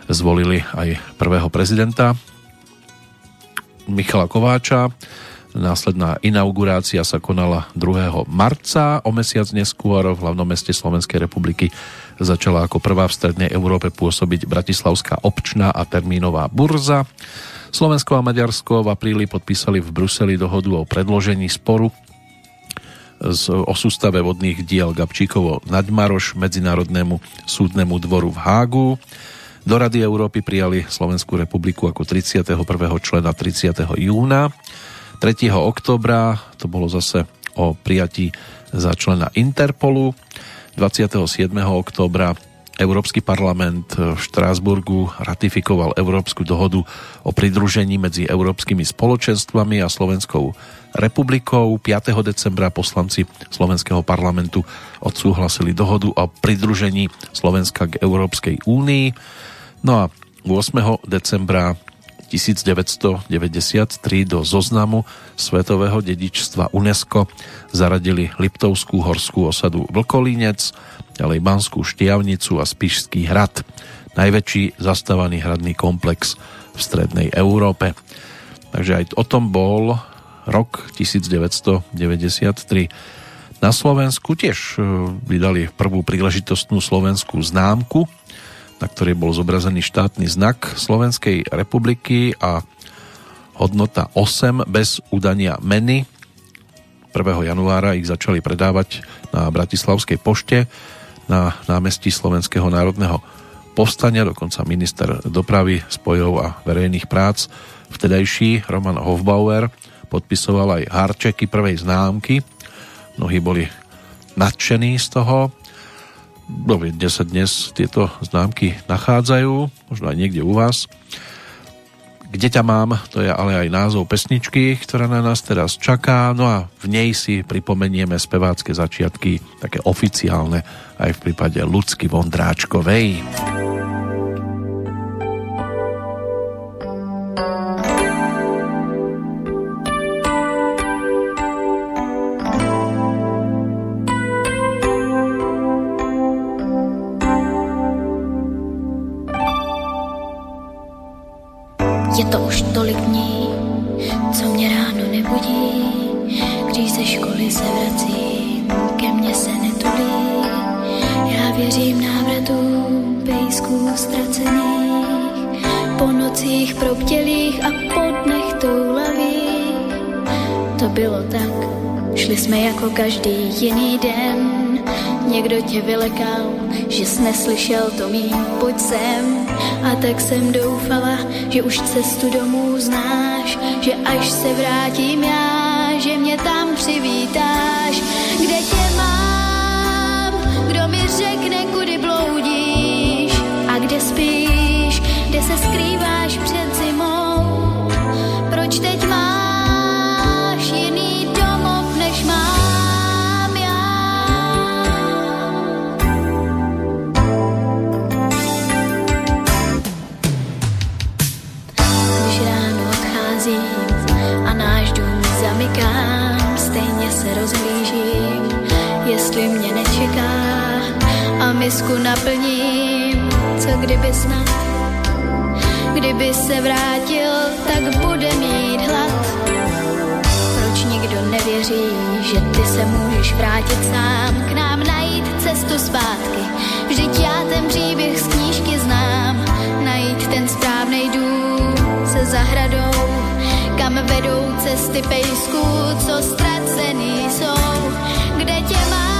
zvolili aj prvého prezidenta Michala Kováča. Následná inaugurácia sa konala 2. marca. O mesiac neskôr v hlavnom meste Slovenskej republiky začala ako prvá v strednej Európe pôsobiť Bratislavská občná a termínová burza. Slovensko a Maďarsko v apríli podpísali v Bruseli dohodu o predložení sporu o sústave vodných diel Gabčíkovo Nadmaroš Medzinárodnému súdnemu dvoru v Hágu. Do Rady Európy prijali Slovenskú republiku ako 31. člena 30. júna. 3. oktobra to bolo zase o prijatí za člena Interpolu. 27. oktobra Európsky parlament v Štrásburgu ratifikoval Európsku dohodu o pridružení medzi európskymi spoločenstvami a Slovenskou republikou. 5. decembra poslanci Slovenského parlamentu odsúhlasili dohodu o pridružení Slovenska k Európskej únii. No a 8. decembra 1993 do zoznamu Svetového dedičstva UNESCO zaradili Liptovskú horskú osadu Vlkolínec, ďalej Banskú Štiavnicu a Spišský hrad, najväčší zastávaný hradný komplex v strednej Európe. Takže aj o tom bol rok 1993. Na Slovensku tiež e, vydali prvú príležitostnú slovenskú známku, na ktorej bol zobrazený štátny znak Slovenskej republiky a hodnota 8 bez udania meny. 1. januára ich začali predávať na Bratislavskej pošte na námestí Slovenského národného povstania, dokonca minister dopravy, spojov a verejných prác, vtedajší Roman Hofbauer, podpisoval aj harčeky prvej známky. Mnohí boli nadšení z toho no, kde sa dnes tieto známky nachádzajú, možno aj niekde u vás. Kde ťa mám, to je ale aj názov pesničky, ktorá na nás teraz čaká, no a v nej si pripomenieme spevácké začiatky, také oficiálne, aj v prípade Lucky Vondráčkovej. mnoho ztracených, po nocích probdělých a po dnech toulavých. To bylo tak, šli jsme jako každý jiný den. Někdo tě vylekal, že jsi neslyšel to mým, pojď sem. A tak jsem doufala, že už cestu domů znáš, že až se vrátím já, že mě tam přivítá. Kdyby snad, kdyby se vrátil, tak bude mít hlad. Proč nikdo nevěří, že ty se můžeš vrátit sám k nám najít cestu zpátky? Vždyť já ten příběh z knížky znám, najít ten správný dům se zahradou, kam vedou cesty pejsků, co ztracený jsou. Kde tě mám,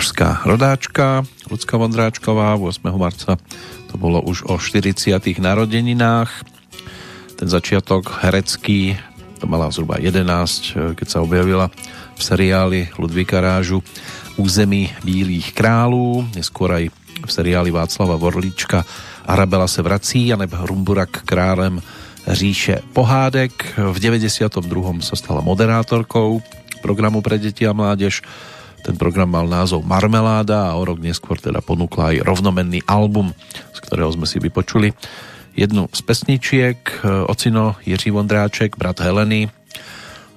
pražská rodáčka, Lucka Vondráčková 8. marca to bolo už o 40. narodeninách. Ten začiatok herecký, to mala zhruba 11, keď sa objavila v seriáli Ludvíka Rážu Území bílých králů, neskôr aj v seriáli Václava Vorlíčka Arabela se vrací, aneb Rumburak králem říše pohádek. V 92. sa stala moderátorkou programu pre deti a mládež ten program mal názov Marmeláda a o rok neskôr teda ponúkla aj rovnomenný album, z ktorého sme si vypočuli jednu z pesničiek. Ocino Jiří Vondráček, brat Heleny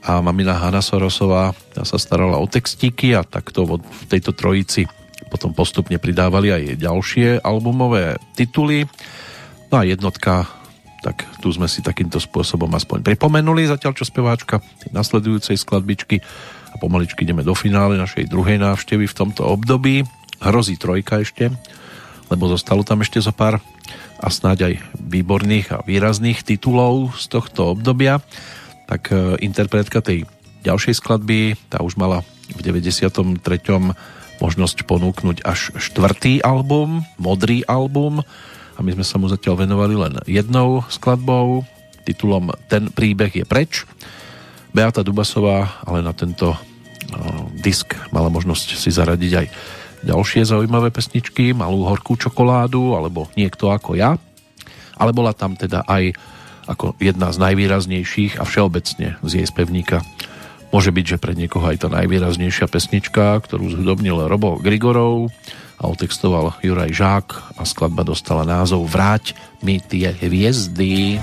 a mamina Hanna Sorosová tá sa starala o textíky a takto v tejto trojici potom postupne pridávali aj ďalšie albumové tituly. No a jednotka, tak tu sme si takýmto spôsobom aspoň pripomenuli, zatiaľ čo speváčka nasledujúcej skladbičky pomaličky ideme do finále našej druhej návštevy v tomto období. Hrozí trojka ešte, lebo zostalo tam ešte zo pár a snáď aj výborných a výrazných titulov z tohto obdobia. Tak e, interpretka tej ďalšej skladby, tá už mala v 93. možnosť ponúknuť až štvrtý album, modrý album a my sme sa mu zatiaľ venovali len jednou skladbou, titulom Ten príbeh je preč. Beata Dubasová ale na tento disk mala možnosť si zaradiť aj ďalšie zaujímavé pesničky, Malú horkú čokoládu alebo Niekto ako ja. Ale bola tam teda aj ako jedna z najvýraznejších a všeobecne z jej spevníka môže byť, že pre niekoho aj tá najvýraznejšia pesnička, ktorú zhudobnil Robo Grigorov a otextoval Juraj Žák a skladba dostala názov Vráť mi tie hviezdy.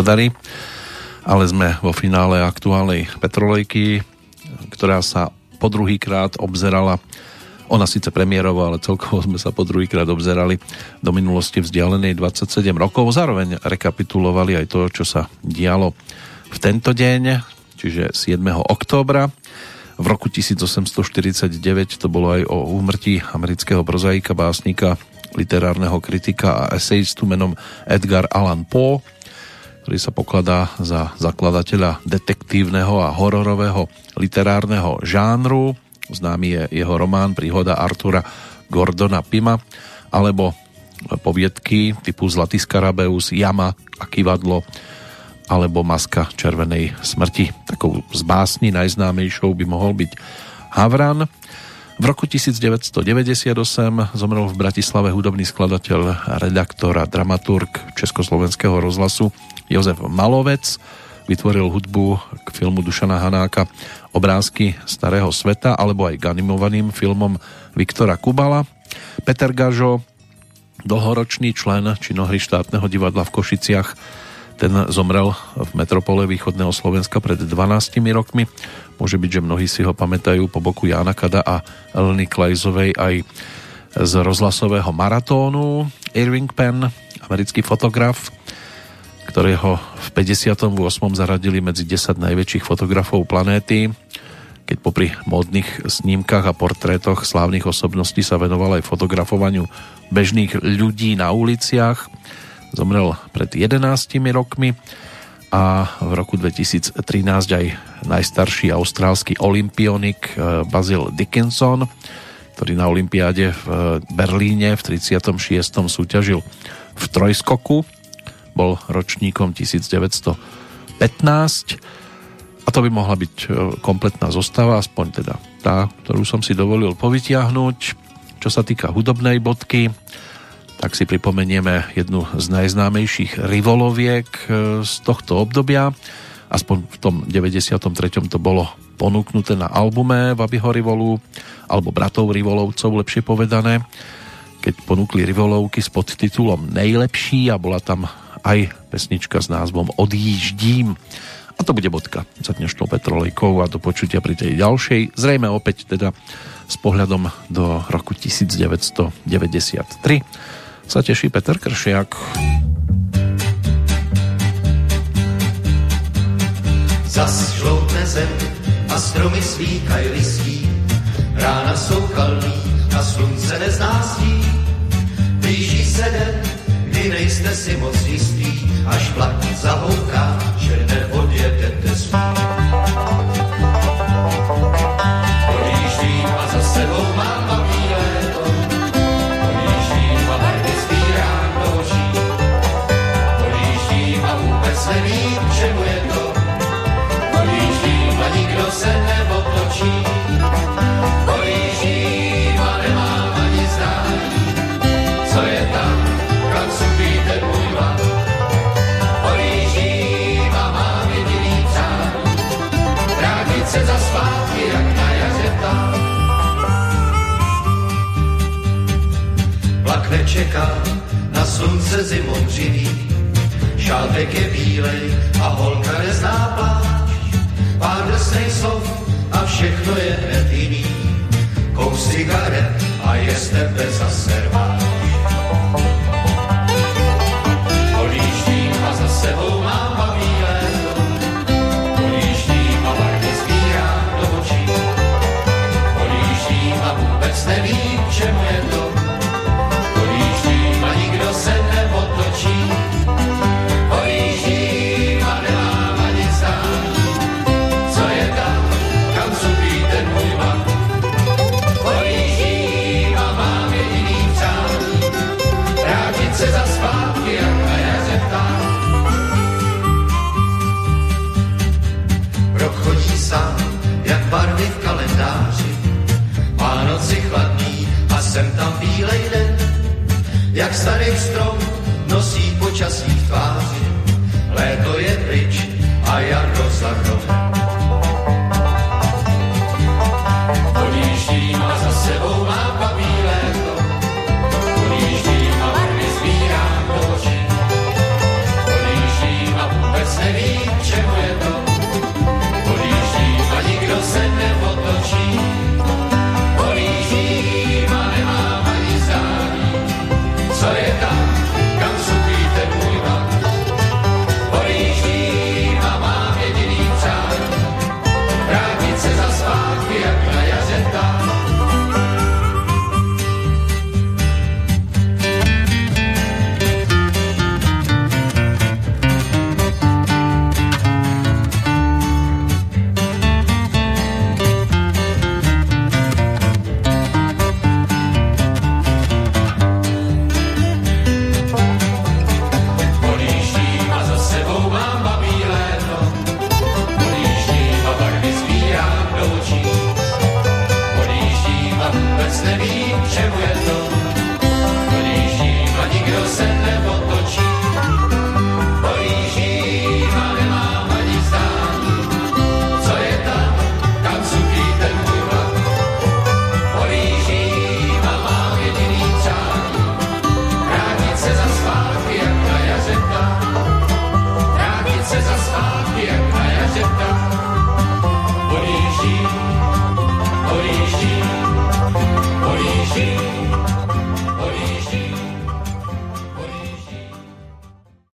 Nepodarí, ale sme vo finále aktuálnej Petrolejky, ktorá sa po druhýkrát obzerala ona síce premiérovala, ale celkovo sme sa po druhýkrát obzerali do minulosti vzdialenej 27 rokov. Zároveň rekapitulovali aj to, čo sa dialo v tento deň, čiže 7. októbra. V roku 1849 to bolo aj o úmrtí amerického prozaika, básnika, literárneho kritika a esejistu menom Edgar Allan Poe ktorý sa pokladá za zakladateľa detektívneho a hororového literárneho žánru. Známy je jeho román Príhoda Artura Gordona Pima alebo poviedky typu Zlatý skarabeus, Jama a kivadlo alebo Maska červenej smrti. Takou z básni najznámejšou by mohol byť Havran. V roku 1998 zomrel v Bratislave hudobný skladateľ, redaktor a dramaturg Československého rozhlasu Jozef Malovec. vytvoril hudbu k filmu Dušana Hanáka Obrázky starého sveta alebo aj k animovaným filmom Viktora Kubala. Peter Gažo, dlhoročný člen činohry štátneho divadla v Košiciach, ten zomrel v metropole východného Slovenska pred 12 rokmi. Môže byť, že mnohí si ho pamätajú po boku Jána Kada a Eleny Klajzovej aj z rozhlasového maratónu. Irving Penn, americký fotograf, ktorého v 58. zaradili medzi 10 najväčších fotografov planéty. Keď popri módnych snímkach a portrétoch slávnych osobností sa venoval aj fotografovaniu bežných ľudí na uliciach. Zomrel pred 11 rokmi a v roku 2013 aj najstarší austrálsky olimpionik eh, Basil Dickinson, ktorý na olympiáde v Berlíne v 36. súťažil v trojskoku bol ročníkom 1915 a to by mohla byť e, kompletná zostava, aspoň teda tá, ktorú som si dovolil povytiahnuť. Čo sa týka hudobnej bodky, tak si pripomenieme jednu z najznámejších rivoloviek e, z tohto obdobia. Aspoň v tom 93. to bolo ponúknuté na albume Vabyho Rivolu, alebo Bratov Rivolovcov, lepšie povedané, keď ponúkli Rivolovky s podtitulom Nejlepší a bola tam aj pesnička s názvom Odjíždím. A to bude bodka za dnešnou Petrolejkou a do počutia pri tej ďalšej, zrejme opäť teda s pohľadom do roku 1993. Sa teší Peter Kršiak. Zas žloutne zem a stromy svíkaj listí, rána jsou kalný a slunce nezná Blíží se den, kdy nejste si moc jistý, až vlak zahouká, že neodjedete spát. Šátek je bílej a holka nezná plášť. Pár drsnej slov a všechno je hned jiný, kous cigaret a je z tebe zase rváš. Bílej den, jak starý strom nosí počasí v tváři. Léto je pryč a jaro za rohem.